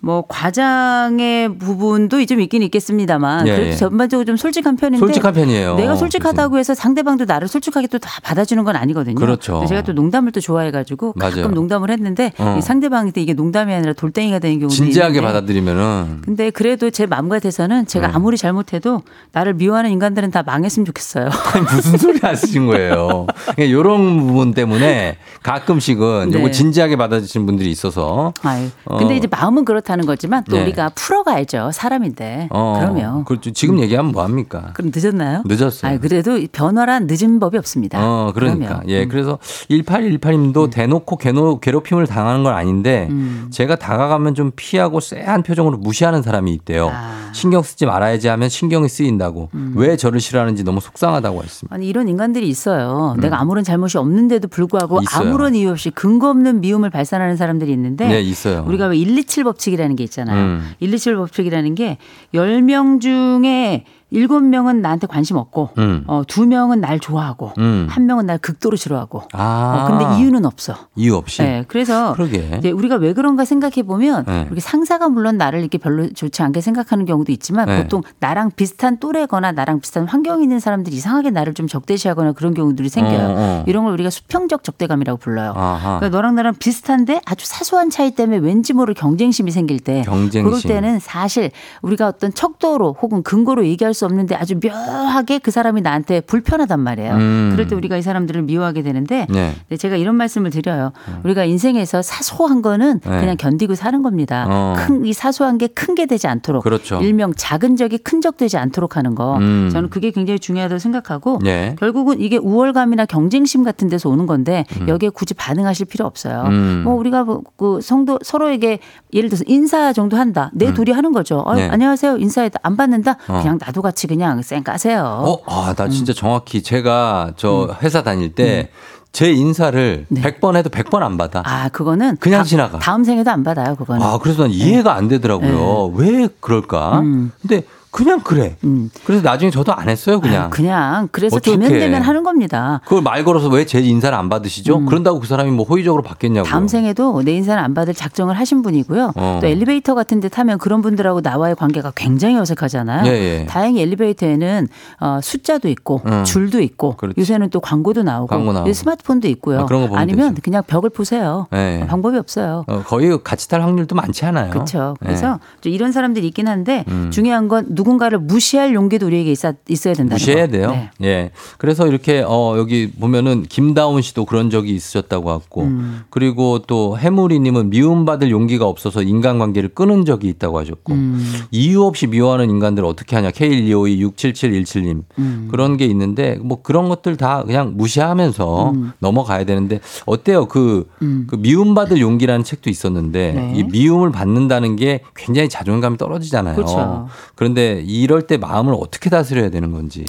[SPEAKER 12] 뭐 과장의 부분도 좀 있긴 있겠습니다만
[SPEAKER 1] 예,
[SPEAKER 12] 그래도
[SPEAKER 1] 예.
[SPEAKER 12] 전반적으로 좀 솔직한 편인데
[SPEAKER 1] 솔직한 편이에요.
[SPEAKER 12] 내가 솔직하다고 해서 상대방도 나를 솔직하게 또 다 받아주는 건 아니거든요.
[SPEAKER 1] 그렇죠.
[SPEAKER 12] 제가 또 농담을 또 좋아해가지고
[SPEAKER 1] 맞아요.
[SPEAKER 12] 가끔 농담을 했는데
[SPEAKER 1] 어.
[SPEAKER 12] 이 상대방한테 이게 농담이 아니라 돌덩이가 되는 경우도
[SPEAKER 1] 진지하게
[SPEAKER 12] 있는데
[SPEAKER 1] 받아들이면은
[SPEAKER 12] 근데 그래도 제 마음 같아서는 제가
[SPEAKER 1] 네.
[SPEAKER 12] 아무리 잘못해도 나를 미워하는 인간들은 다 망했으면 좋겠어요. <laughs>
[SPEAKER 1] 아니, 무슨 소리 하시는 거예요? 이런 부분 때문에 가끔씩은
[SPEAKER 12] 네.
[SPEAKER 1] 요거 진지하게 받아주시는 분들이 있어서.
[SPEAKER 12] 아유.
[SPEAKER 1] 어.
[SPEAKER 12] 근데 이제 마음은 그렇다 는 거지만 또
[SPEAKER 1] 네.
[SPEAKER 12] 우리가 풀어가야죠. 사람인데.
[SPEAKER 1] 어,
[SPEAKER 12] 그러면.
[SPEAKER 1] 그렇죠. 지금 얘기하면 뭐 합니까?
[SPEAKER 12] 그럼 늦었나요?
[SPEAKER 1] 늦었어요.
[SPEAKER 12] 아 그래도 변화란 늦은 법이 없습니다.
[SPEAKER 1] 어, 그러니까.
[SPEAKER 12] 그러면. 음.
[SPEAKER 1] 예, 그래서 1818님도 대놓고 괴노, 괴롭힘을 당하는 건 아닌데
[SPEAKER 12] 음.
[SPEAKER 1] 제가 다가가면 좀 피하고 쎄한 표정으로 무시하는 사람이 있대요.
[SPEAKER 12] 아.
[SPEAKER 1] 신경 쓰지 말아야지 하면 신경이 쓰인다고.
[SPEAKER 12] 음.
[SPEAKER 1] 왜 저를 싫어하는지 너무 속상하다고 했습니다.
[SPEAKER 12] 아니 이런 인간들이 있어요.
[SPEAKER 1] 음.
[SPEAKER 12] 내가 아무런 잘못이 없는데도 불구하고
[SPEAKER 1] 있어요.
[SPEAKER 12] 아무런 이유 없이 근거 없는 미움을 발산하는 사람들이 있는데
[SPEAKER 1] 네, 있어요.
[SPEAKER 12] 우리가 왜 127 법칙이라는 법칙이라는 게 있잖아요.
[SPEAKER 1] 음.
[SPEAKER 12] 1, 2, 7 법칙이라는 게 10명 중에 7명은 나한테 관심 없고
[SPEAKER 1] 음.
[SPEAKER 12] 어, 2명은 날 좋아하고
[SPEAKER 1] 음.
[SPEAKER 12] 한 명은 날 극도로 싫어하고
[SPEAKER 1] 아.
[SPEAKER 12] 어, 근데 이유는 없어.
[SPEAKER 1] 이유 없이.
[SPEAKER 12] 네, 그래서
[SPEAKER 1] 그러게.
[SPEAKER 12] 이제 우리가 왜 그런가 생각해 보면
[SPEAKER 1] 네.
[SPEAKER 12] 우리 상사가 물론 나를 이렇게 별로 좋지 않게 생각하는 경우도 있지만
[SPEAKER 1] 네.
[SPEAKER 12] 보통 나랑 비슷한 또래거나 나랑 비슷한 환경에 있는 사람들이 이상하게 나를 좀 적대시하거나 그런 경우들이 생겨요.
[SPEAKER 1] 어, 어.
[SPEAKER 12] 이런 걸 우리가 수평적 적대감이라고 불러요.
[SPEAKER 1] 아하.
[SPEAKER 12] 그러니까 너랑 나랑 비슷한데 아주 사소한 차이 때문에 왠지 모를 경쟁심이 생길 때
[SPEAKER 1] 경쟁심.
[SPEAKER 12] 그럴 때는 사실 우리가 어떤 척도로 혹은 근거로 얘기할 수 없는데 아주 묘하게 그 사람이 나한테 불편하단 말이에요.
[SPEAKER 1] 음.
[SPEAKER 12] 그럴 때 우리가 이 사람들을 미워하게 되는데
[SPEAKER 1] 네.
[SPEAKER 12] 네, 제가 이런 말씀을 드려요. 우리가 인생에서 사소한 거는
[SPEAKER 1] 네.
[SPEAKER 12] 그냥 견디고 사는 겁니다.
[SPEAKER 1] 어.
[SPEAKER 12] 큰이 사소한 게 큰 게 되지 않도록
[SPEAKER 1] 그렇죠.
[SPEAKER 12] 일명 작은 적이 큰 적 되지 않도록 하는 거.
[SPEAKER 1] 음.
[SPEAKER 12] 저는 그게 굉장히 중요하다고 생각하고
[SPEAKER 1] 네.
[SPEAKER 12] 결국은 이게 우월감이나 경쟁심 같은 데서 오는 건데 여기에 굳이 반응하실 필요 없어요.
[SPEAKER 1] 음.
[SPEAKER 12] 뭐 우리가 뭐그 성도 서로에게 예를 들어서 인사 정도 한다. 내 둘이 하는 거죠. 어,
[SPEAKER 1] 네.
[SPEAKER 12] 안녕하세요. 인사했다. 안 받는다.
[SPEAKER 1] 어.
[SPEAKER 12] 그냥 같이 그냥 쌩 까세요.
[SPEAKER 1] 어, 아, 나
[SPEAKER 12] 음.
[SPEAKER 1] 진짜 정확히 제가 저 회사 다닐 때제 인사를 100번 해도 100번 안 받아.
[SPEAKER 12] 아, 그거는
[SPEAKER 1] 그냥
[SPEAKER 12] 다-
[SPEAKER 1] 지나가.
[SPEAKER 12] 다음 생에도 안 받아요. 그거는.
[SPEAKER 1] 아, 그래서 난 이해가 안 되더라고요. 왜 그럴까?
[SPEAKER 12] 음.
[SPEAKER 1] 근데 그냥 그래. 그래서 나중에 저도 안 했어요, 그냥.
[SPEAKER 12] 아유, 그냥 그래서
[SPEAKER 1] 어떡해.
[SPEAKER 12] 되면 되면 하는 겁니다.
[SPEAKER 1] 그걸 말 걸어서 왜 제 인사를 안 받으시죠? 그런다고 그 사람이 뭐 호의적으로 받겠냐고.
[SPEAKER 12] 음. 다음 생에도 내 인사는 안 받을 작정을 하신 분이고요.
[SPEAKER 1] 어.
[SPEAKER 12] 또 엘리베이터 같은 데 타면 그런 분들하고 나와의 관계가 굉장히 어색하잖아요.
[SPEAKER 1] 예, 예.
[SPEAKER 12] 다행히 엘리베이터에는 어, 숫자도 있고
[SPEAKER 1] 음.
[SPEAKER 12] 줄도 있고
[SPEAKER 1] 그렇지.
[SPEAKER 12] 요새는 또 광고도 나오고,
[SPEAKER 1] 광고 나오고.
[SPEAKER 12] 스마트폰도 있고요.
[SPEAKER 1] 아, 그런 거 보면
[SPEAKER 12] 아니면 그냥 벽을 보세요.
[SPEAKER 1] 예.
[SPEAKER 12] 방법이 없어요.
[SPEAKER 1] 어, 거의 같이 탈 확률도 많지 않아요.
[SPEAKER 12] 그렇죠.
[SPEAKER 1] 예.
[SPEAKER 12] 그래서 좀 이런 사람들이 있긴 한데
[SPEAKER 1] 음.
[SPEAKER 12] 중요한 건 누군가를 무시할 용기도 우리에게 있어, 있어야 된다는
[SPEAKER 1] 무시해야
[SPEAKER 12] 거.
[SPEAKER 1] 돼요.
[SPEAKER 12] 네.
[SPEAKER 1] 예. 그래서 이렇게 어 여기 보면은 김다운 씨도 그런 적이 있으셨다고 하고
[SPEAKER 12] 음.
[SPEAKER 1] 그리고 또 해무리 님은 미움받을 용기가 없어서 인간관계를 끊은 적이 있다고 하셨고
[SPEAKER 12] 음.
[SPEAKER 1] 이유 없이 미워하는 인간들을 어떻게 하냐. K1252-67717 님.
[SPEAKER 12] 음.
[SPEAKER 1] 그런 게 있는데 뭐 그런 것들 다 그냥 무시하면서
[SPEAKER 12] 음.
[SPEAKER 1] 넘어가야 되는데 어때요? 그, 그 미움받을 용기라는 책도 있었는데
[SPEAKER 12] 네.
[SPEAKER 1] 이 미움을 받는다는 게 굉장히 자존감이 떨어지잖아요.
[SPEAKER 12] 그렇죠.
[SPEAKER 1] 그런데 이럴 때 마음을 어떻게 다스려야 되는 건지.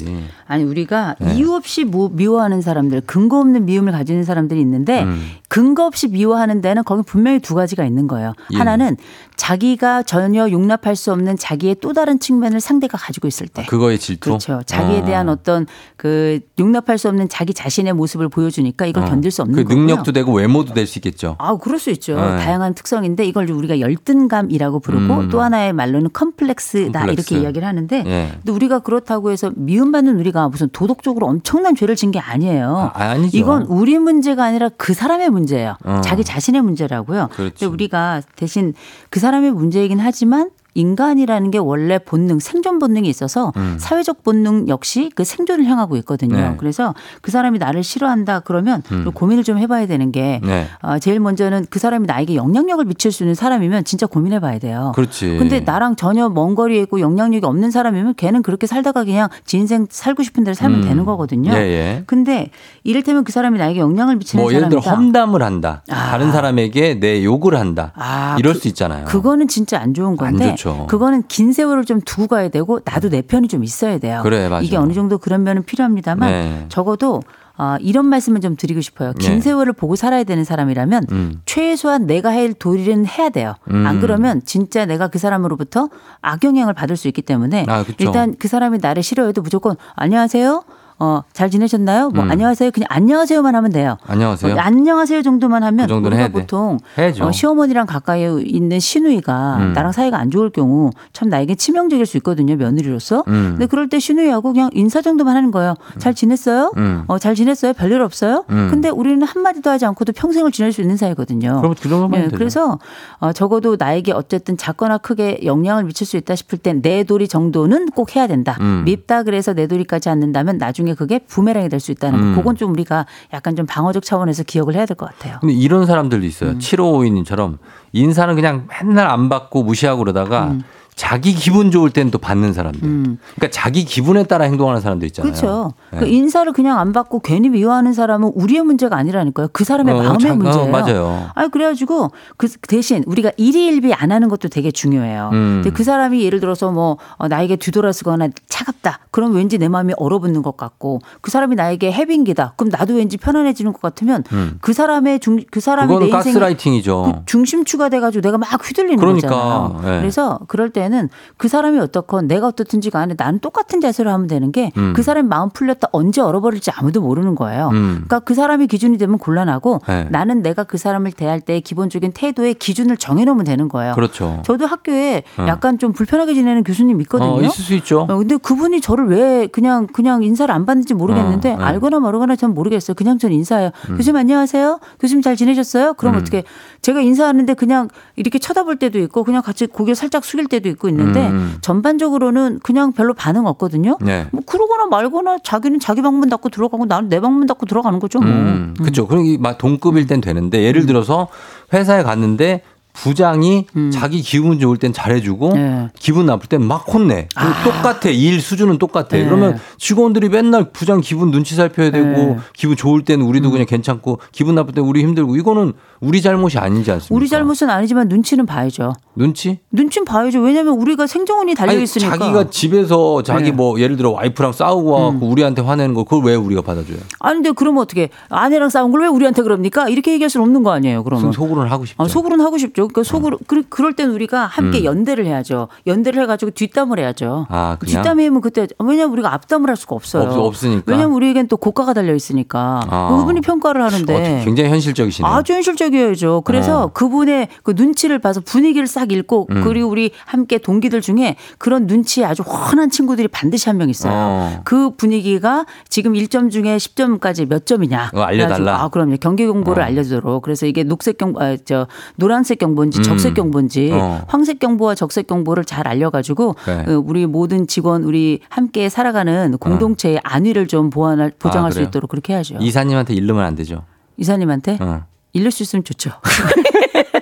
[SPEAKER 12] 아니 우리가
[SPEAKER 1] 네.
[SPEAKER 12] 이유 없이 뭐 미워하는 사람들, 근거 없는 미움을 가지는 사람들이 있는데
[SPEAKER 1] 음.
[SPEAKER 12] 근거 없이 미워하는 데는 거기 분명히 두 가지가 있는 거예요.
[SPEAKER 1] 예.
[SPEAKER 12] 하나는 자기가 전혀 용납할 수 없는 자기의 또 다른 측면을 상대가 가지고 있을 때.
[SPEAKER 1] 그거의 질투.
[SPEAKER 12] 그렇죠. 자기에
[SPEAKER 1] 어.
[SPEAKER 12] 대한 어떤 그 용납할 수 없는 자기 자신의 모습을 보여주니까 이걸
[SPEAKER 1] 어.
[SPEAKER 12] 견딜 수 없는
[SPEAKER 1] 그
[SPEAKER 12] 거고요.
[SPEAKER 1] 능력도 되고 외모도 될 수 있겠죠.
[SPEAKER 12] 아, 그럴 수 있죠.
[SPEAKER 1] 네.
[SPEAKER 12] 다양한 특성인데 이걸 우리가 열등감이라고 부르고
[SPEAKER 1] 음.
[SPEAKER 12] 또 하나의 말로는 컴플렉스다
[SPEAKER 1] 컴플렉스.
[SPEAKER 12] 이렇게 이야기를 하는데
[SPEAKER 1] 예.
[SPEAKER 12] 근데 우리가 그렇다고 해서 미움받는 우리가 무슨 도덕적으로 엄청난 죄를 진 게 아니에요.
[SPEAKER 1] 아, 아니죠.
[SPEAKER 12] 이건 우리 문제가 아니라 그 사람의 문제예요.
[SPEAKER 1] 어.
[SPEAKER 12] 자기 자신의 문제라고요.
[SPEAKER 1] 그렇죠.
[SPEAKER 12] 근데 우리가 대신 그 사람의 문제이긴 하지만 인간이라는 게 원래 본능, 생존 본능이 있어서
[SPEAKER 1] 음.
[SPEAKER 12] 사회적 본능 역시 그 생존을 향하고 있거든요.
[SPEAKER 1] 네.
[SPEAKER 12] 그래서 그 사람이 나를 싫어한다 그러면
[SPEAKER 1] 음.
[SPEAKER 12] 좀 고민을 좀 해봐야 되는 게
[SPEAKER 1] 네.
[SPEAKER 12] 어, 제일 먼저는 그 사람이 나에게 영향력을 미칠 수 있는 사람이면 진짜 고민해봐야 돼요.
[SPEAKER 1] 그렇지.
[SPEAKER 12] 근데 나랑 전혀 먼 거리에 있고 영향력이 없는 사람이면 걔는 그렇게 살다가 그냥 지 인생 살고 싶은 대로 살면
[SPEAKER 1] 음.
[SPEAKER 12] 되는 거거든요.
[SPEAKER 1] 예, 예.
[SPEAKER 12] 근데 이를테면 그 사람이 나에게 영향을 미치는
[SPEAKER 1] 뭐 예를 들어
[SPEAKER 12] 사람이다.
[SPEAKER 1] 험담을 한다. 다른 사람에게 내 욕을 한다.
[SPEAKER 12] 아,
[SPEAKER 1] 이럴
[SPEAKER 12] 그-
[SPEAKER 1] 수 있잖아요.
[SPEAKER 12] 그거는 진짜 안 좋은 건데
[SPEAKER 1] 안 좋죠.
[SPEAKER 12] 그거는 긴 세월을 좀 두고 가야 되고 나도 내 편이 좀 있어야 돼요.
[SPEAKER 1] 그래, 맞아.
[SPEAKER 12] 이게 어느 정도 그런 면은 필요합니다만
[SPEAKER 1] 네.
[SPEAKER 12] 적어도 어, 이런 말씀을 좀 드리고 싶어요. 긴
[SPEAKER 1] 네.
[SPEAKER 12] 세월을 보고 살아야 되는 사람이라면
[SPEAKER 1] 음.
[SPEAKER 12] 최소한 내가 할 도리는 해야 돼요.
[SPEAKER 1] 음.
[SPEAKER 12] 안 그러면 진짜 내가 그 사람으로부터 악영향을 받을 수 있기 때문에
[SPEAKER 1] 아.
[SPEAKER 12] 일단 그 사람이 나를 싫어해도 무조건 안녕하세요. 어, 잘 지내셨나요? 뭐
[SPEAKER 1] 음.
[SPEAKER 12] 안녕하세요. 그냥 안녕하세요만 하면 돼요.
[SPEAKER 1] 안녕하세요.
[SPEAKER 12] 어, 안녕하세요 정도만 하면
[SPEAKER 1] 그
[SPEAKER 12] 우리가. 보통
[SPEAKER 1] 해야죠.
[SPEAKER 12] 어, 시어머니랑 가까이 있는 시누이가
[SPEAKER 1] 음.
[SPEAKER 12] 나랑 사이가 안 좋을 경우 참 나에게 치명적일 수 있거든요 며느리로서.
[SPEAKER 1] 음.
[SPEAKER 12] 근데 그럴 때 시누이하고 그냥 인사 정도만 하는 거예요. 잘 지냈어요?
[SPEAKER 1] 음.
[SPEAKER 12] 어, 잘 지냈어요? 별일 없어요?
[SPEAKER 1] 음.
[SPEAKER 12] 근데 우리는 한 마디도 하지 않고도 평생을 지낼 수 있는 사이거든요.
[SPEAKER 1] 그럼 그런 것만
[SPEAKER 12] 예,
[SPEAKER 1] 되죠.
[SPEAKER 12] 그래서 어, 적어도 나에게 어쨌든 작거나 크게 영향을 미칠 수 있다 싶을 땐 내 도리 정도는 꼭 해야 된다.
[SPEAKER 1] 음.
[SPEAKER 12] 밉다 그래서 내 도리까지 않는다면 나중에 그게 부메랑이 될 수 있다는
[SPEAKER 1] 음.
[SPEAKER 12] 거. 그건 좀 우리가 약간 좀 방어적 차원에서 기억을 해야 될 것 같아요.
[SPEAKER 1] 근데 이런 사람들도 있어요.
[SPEAKER 12] 음.
[SPEAKER 1] 7552님처럼 인사는 그냥 맨날 안 받고 무시하고 그러다가
[SPEAKER 12] 음.
[SPEAKER 1] 자기 기분 좋을 땐 또 받는 사람들. 그러니까 자기 기분에 따라 행동하는 사람도 있잖아요.
[SPEAKER 12] 음. 그렇죠.
[SPEAKER 1] 네.
[SPEAKER 12] 그 인사를 그냥 안 받고 괜히 미워하는 사람은 우리의 문제가 아니라니까요. 그 사람의
[SPEAKER 1] 어,
[SPEAKER 12] 마음의
[SPEAKER 1] 자- 어,
[SPEAKER 12] 문제예요.
[SPEAKER 1] 맞아요.
[SPEAKER 12] 아 그래가지고 그 대신 우리가 일희일비 안 하는 것도 되게 중요해요.
[SPEAKER 1] 음.
[SPEAKER 12] 근데 그 사람이 예를 들어서 뭐 어, 나에게 뒤돌아서거나 차갑다. 그럼 왠지 내 마음이 얼어붙는 것 같고 그 사람이 나에게 해빙기다. 그럼 나도 왠지 편안해지는 것 같으면
[SPEAKER 1] 음.
[SPEAKER 12] 그 사람의 중그
[SPEAKER 1] 그거는
[SPEAKER 12] 내 인생에
[SPEAKER 1] 가스라이팅이죠.
[SPEAKER 12] 중심추가 돼가지고 내가 막 휘둘리는
[SPEAKER 1] 그러니까,
[SPEAKER 12] 거잖아요.
[SPEAKER 1] 네.
[SPEAKER 12] 그래서 그럴 때는 그 사람이 어떻건 내가 어떻든지 간에 나는 똑같은 자세로 하면 되는 게그
[SPEAKER 1] 음.
[SPEAKER 12] 사람이 마음 풀렸다 언제 얼어버릴지 아무도 모르는 거예요.
[SPEAKER 1] 음.
[SPEAKER 12] 그러니까 그 사람이 기준이 되면 곤란하고
[SPEAKER 1] 네.
[SPEAKER 12] 나는 내가 그 사람을 대할 때 기본적인 태도의 기준을 정해놓으면 되는 거예요.
[SPEAKER 1] 그렇죠.
[SPEAKER 12] 저도 학교에
[SPEAKER 1] 어.
[SPEAKER 12] 약간 좀 불편하게 지내는 교수님 있거든요.
[SPEAKER 1] 어, 있을 수 있죠.
[SPEAKER 12] 어, 근데 그분이 저를 왜 그냥 그냥 인사를 안 받는지 모르겠는데
[SPEAKER 1] 어, 네.
[SPEAKER 12] 알거나 모르거나 전 모르겠어요. 그냥 전 인사해요.
[SPEAKER 1] 음.
[SPEAKER 12] 교수님 안녕하세요. 교수님 잘 지내셨어요? 그럼
[SPEAKER 1] 음.
[SPEAKER 12] 어떻게 제가 인사하는데 그냥 이렇게 쳐다볼 때도 있고 그냥 같이 고개 살짝 숙일 때도 있고 있는데
[SPEAKER 1] 음.
[SPEAKER 12] 전반적으로는 그냥 별로 반응 없거든요.
[SPEAKER 1] 네.
[SPEAKER 12] 뭐 그러거나 말거나 자기는 자기 방문 닫고 들어가고 나는 내 방문 닫고 들어가는 거죠. 뭐.
[SPEAKER 1] 음, 그렇죠. 그럼 이막 동급일 땐 되는데 예를 들어서 회사에 갔는데 부장이 자기 기분 좋을 땐 잘해주고 기분 나쁠 땐 막 혼내. 그리고 똑같아. 일 수준은 똑같아.
[SPEAKER 12] 네.
[SPEAKER 1] 그러면 직원들이 맨날 부장 기분 눈치 살펴야 되고
[SPEAKER 12] 네.
[SPEAKER 1] 기분 좋을 땐 우리도 그냥 괜찮고 기분 나쁠 땐 우리 힘들고 이거는 우리 잘못이 아니지 않습니까?
[SPEAKER 12] 우리 잘못은 아니지만 눈치는 봐야죠.
[SPEAKER 1] 눈치?
[SPEAKER 12] 눈치는 봐야죠. 왜냐하면 우리가 생존이 달려
[SPEAKER 1] 아니,
[SPEAKER 12] 있으니까.
[SPEAKER 1] 자기가 집에서 자기
[SPEAKER 12] 네. 음.
[SPEAKER 1] 뭐 예를 들어 와이프랑 싸우고 와갖고 우리한테 화내는 거 그걸 왜 우리가 받아줘요?
[SPEAKER 12] 아니 근데 그러면 어떻게 아내랑 싸운 걸 왜 우리한테 그럽니까? 이렇게 얘기할 수는 없는 거 아니에요. 그러면
[SPEAKER 1] 속으로는 하고 싶죠.
[SPEAKER 12] 아, 속으로는 하고 싶죠. 그러니까 속으로 그, 그럴 땐 우리가 함께
[SPEAKER 1] 음.
[SPEAKER 12] 연대를 해야죠. 연대를 해가지고 뒷담을 해야죠.
[SPEAKER 1] 아, 그냥?
[SPEAKER 12] 뒷담이면 그때 왜냐면 우리가 앞담을 할 수가 없어요.
[SPEAKER 1] 없- 없으니까.
[SPEAKER 12] 왜냐면 우리에겐 또 고가가 달려 있으니까
[SPEAKER 1] 아.
[SPEAKER 12] 그분이 평가를 하는데
[SPEAKER 1] 어, 굉장히 현실적이시네요.
[SPEAKER 12] 아주 현실적 이어야죠. 그래서
[SPEAKER 1] 어.
[SPEAKER 12] 그분의 그 눈치를 봐서 분위기를 싹 읽고
[SPEAKER 1] 음.
[SPEAKER 12] 그리고 우리 함께 동기들 중에 그런 눈치에 아주 훤한 친구들이 반드시 한 명 있어요.
[SPEAKER 1] 어.
[SPEAKER 12] 그 분위기가 지금 1점 중에 10점까지 몇 점이냐.
[SPEAKER 1] 어, 알려달라.
[SPEAKER 12] 아, 그럼요. 경계 경보를
[SPEAKER 1] 어.
[SPEAKER 12] 알려주도록. 그래서 이게 녹색 경보, 아, 저 노란색 경보인지
[SPEAKER 1] 음.
[SPEAKER 12] 적색 경보인지
[SPEAKER 1] 어.
[SPEAKER 12] 황색 경보와 적색 경보를 잘 알려가지고
[SPEAKER 1] 네.
[SPEAKER 12] 어, 우리 모든 직원 우리 함께 살아가는 공동체의 안위를 좀 보완할 보장할 수
[SPEAKER 1] 그래요?
[SPEAKER 12] 있도록 그렇게 해야죠.
[SPEAKER 1] 이사님한테 일르면 안 되죠.
[SPEAKER 12] 이사님한테
[SPEAKER 1] 어.
[SPEAKER 12] 일릴 수 있으면 좋죠. <laughs>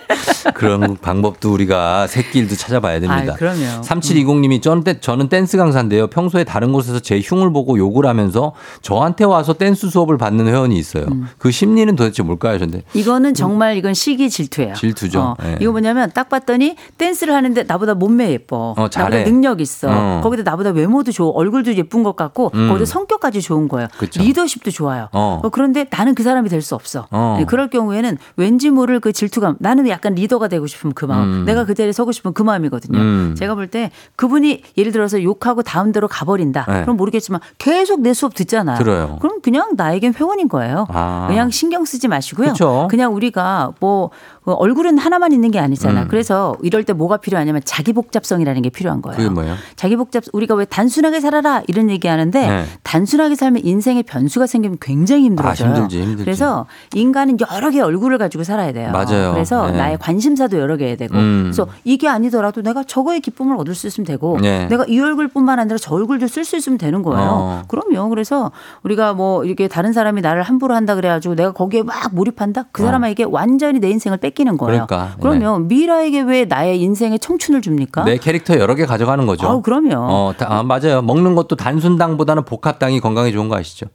[SPEAKER 12] <laughs>
[SPEAKER 1] 그런 방법도 우리가 새끼일도 찾아봐야 됩니다.
[SPEAKER 12] 아, 그럼요.
[SPEAKER 1] 3720님이 저는, 댄- 저는 댄스 강사인데요. 평소에 다른 곳에서 제 흉을 보고 욕을 하면서 저한테 와서 댄스 수업을 받는 회원이 있어요.
[SPEAKER 12] 음.
[SPEAKER 1] 그 심리는 도대체 뭘까요, 전데?
[SPEAKER 12] 이거는 정말 이건 시기 질투예요.
[SPEAKER 1] 질투죠.
[SPEAKER 12] 어,
[SPEAKER 1] 예.
[SPEAKER 12] 이거 뭐냐면 딱 봤더니 댄스를 하는데 나보다 몸매 예뻐.
[SPEAKER 1] 어.
[SPEAKER 12] 나보다 능력 있어.
[SPEAKER 1] 어.
[SPEAKER 12] 거기다 나보다 외모도 좋고 얼굴도 예쁜 것 같고
[SPEAKER 1] 음.
[SPEAKER 12] 거기다 성격까지 좋은 거예요.
[SPEAKER 1] 그쵸.
[SPEAKER 12] 리더십도 좋아요.
[SPEAKER 1] 어.
[SPEAKER 12] 어, 그런데 나는 그 사람이 될 수 없어.
[SPEAKER 1] 어.
[SPEAKER 12] 네, 그럴 경우에는 왠지 모를 그 질투감. 나는 약간 리더가 되고 싶은 그 마음.
[SPEAKER 1] 음.
[SPEAKER 12] 내가 그 자리에 서고 싶은 그 마음이거든요.
[SPEAKER 1] 음.
[SPEAKER 12] 제가 볼 때 그분이 예를 들어서 욕하고 다음 대로 가버린다.
[SPEAKER 1] 네.
[SPEAKER 12] 그럼 모르겠지만 계속 내 수업 듣잖아요.
[SPEAKER 1] 들어요.
[SPEAKER 12] 그럼 그냥 나에겐 회원인 거예요.
[SPEAKER 1] 아.
[SPEAKER 12] 그냥 신경 쓰지 마시고요.
[SPEAKER 1] 그쵸.
[SPEAKER 12] 그냥 우리가 뭐 어, 얼굴은 하나만 있는 게 아니잖아.
[SPEAKER 1] 음.
[SPEAKER 12] 그래서 이럴 때 뭐가 필요하냐면 자기 복잡성이라는 게 필요한 거예요.
[SPEAKER 1] 그게 뭐예요?
[SPEAKER 12] 자기 복잡 우리가 왜 단순하게 살아라 이런 얘기하는데
[SPEAKER 1] 네.
[SPEAKER 12] 단순하게 살면 인생에 변수가 생기면 굉장히 힘들어져요.
[SPEAKER 1] 아, 힘들지, 힘들지.
[SPEAKER 12] 그래서 인간은 여러 개의 얼굴을 가지고 살아야 돼요.
[SPEAKER 1] 맞아요.
[SPEAKER 12] 그래서
[SPEAKER 1] 네.
[SPEAKER 12] 나의 관심사도 여러 개 해야 되고.
[SPEAKER 1] 음.
[SPEAKER 12] 그래서 이게 아니더라도 내가 저거의 기쁨을 얻을 수 있으면 되고
[SPEAKER 1] 네.
[SPEAKER 12] 내가 이 얼굴뿐만 아니라 저 얼굴도 쓸 수 있으면 되는 거예요.
[SPEAKER 1] 어.
[SPEAKER 12] 그럼요. 그래서 우리가 뭐 이렇게 다른 사람이 나를 함부로 한다 그래가지고 내가 거기에 막 몰입한다? 그
[SPEAKER 1] 어.
[SPEAKER 12] 사람에게 완전히 내 인생을 뺏기 는 거예요.
[SPEAKER 1] 그러니까.
[SPEAKER 12] 그러면 미라에게 왜 나의 인생의 청춘을 줍니까?
[SPEAKER 1] 내 캐릭터 여러 개 가져가는 거죠.
[SPEAKER 12] 아우, 그럼요.
[SPEAKER 1] 어, 다- 아, 맞아요. 먹는 것도 단순당보다는 복합당이 건강에 좋은 거 아시죠?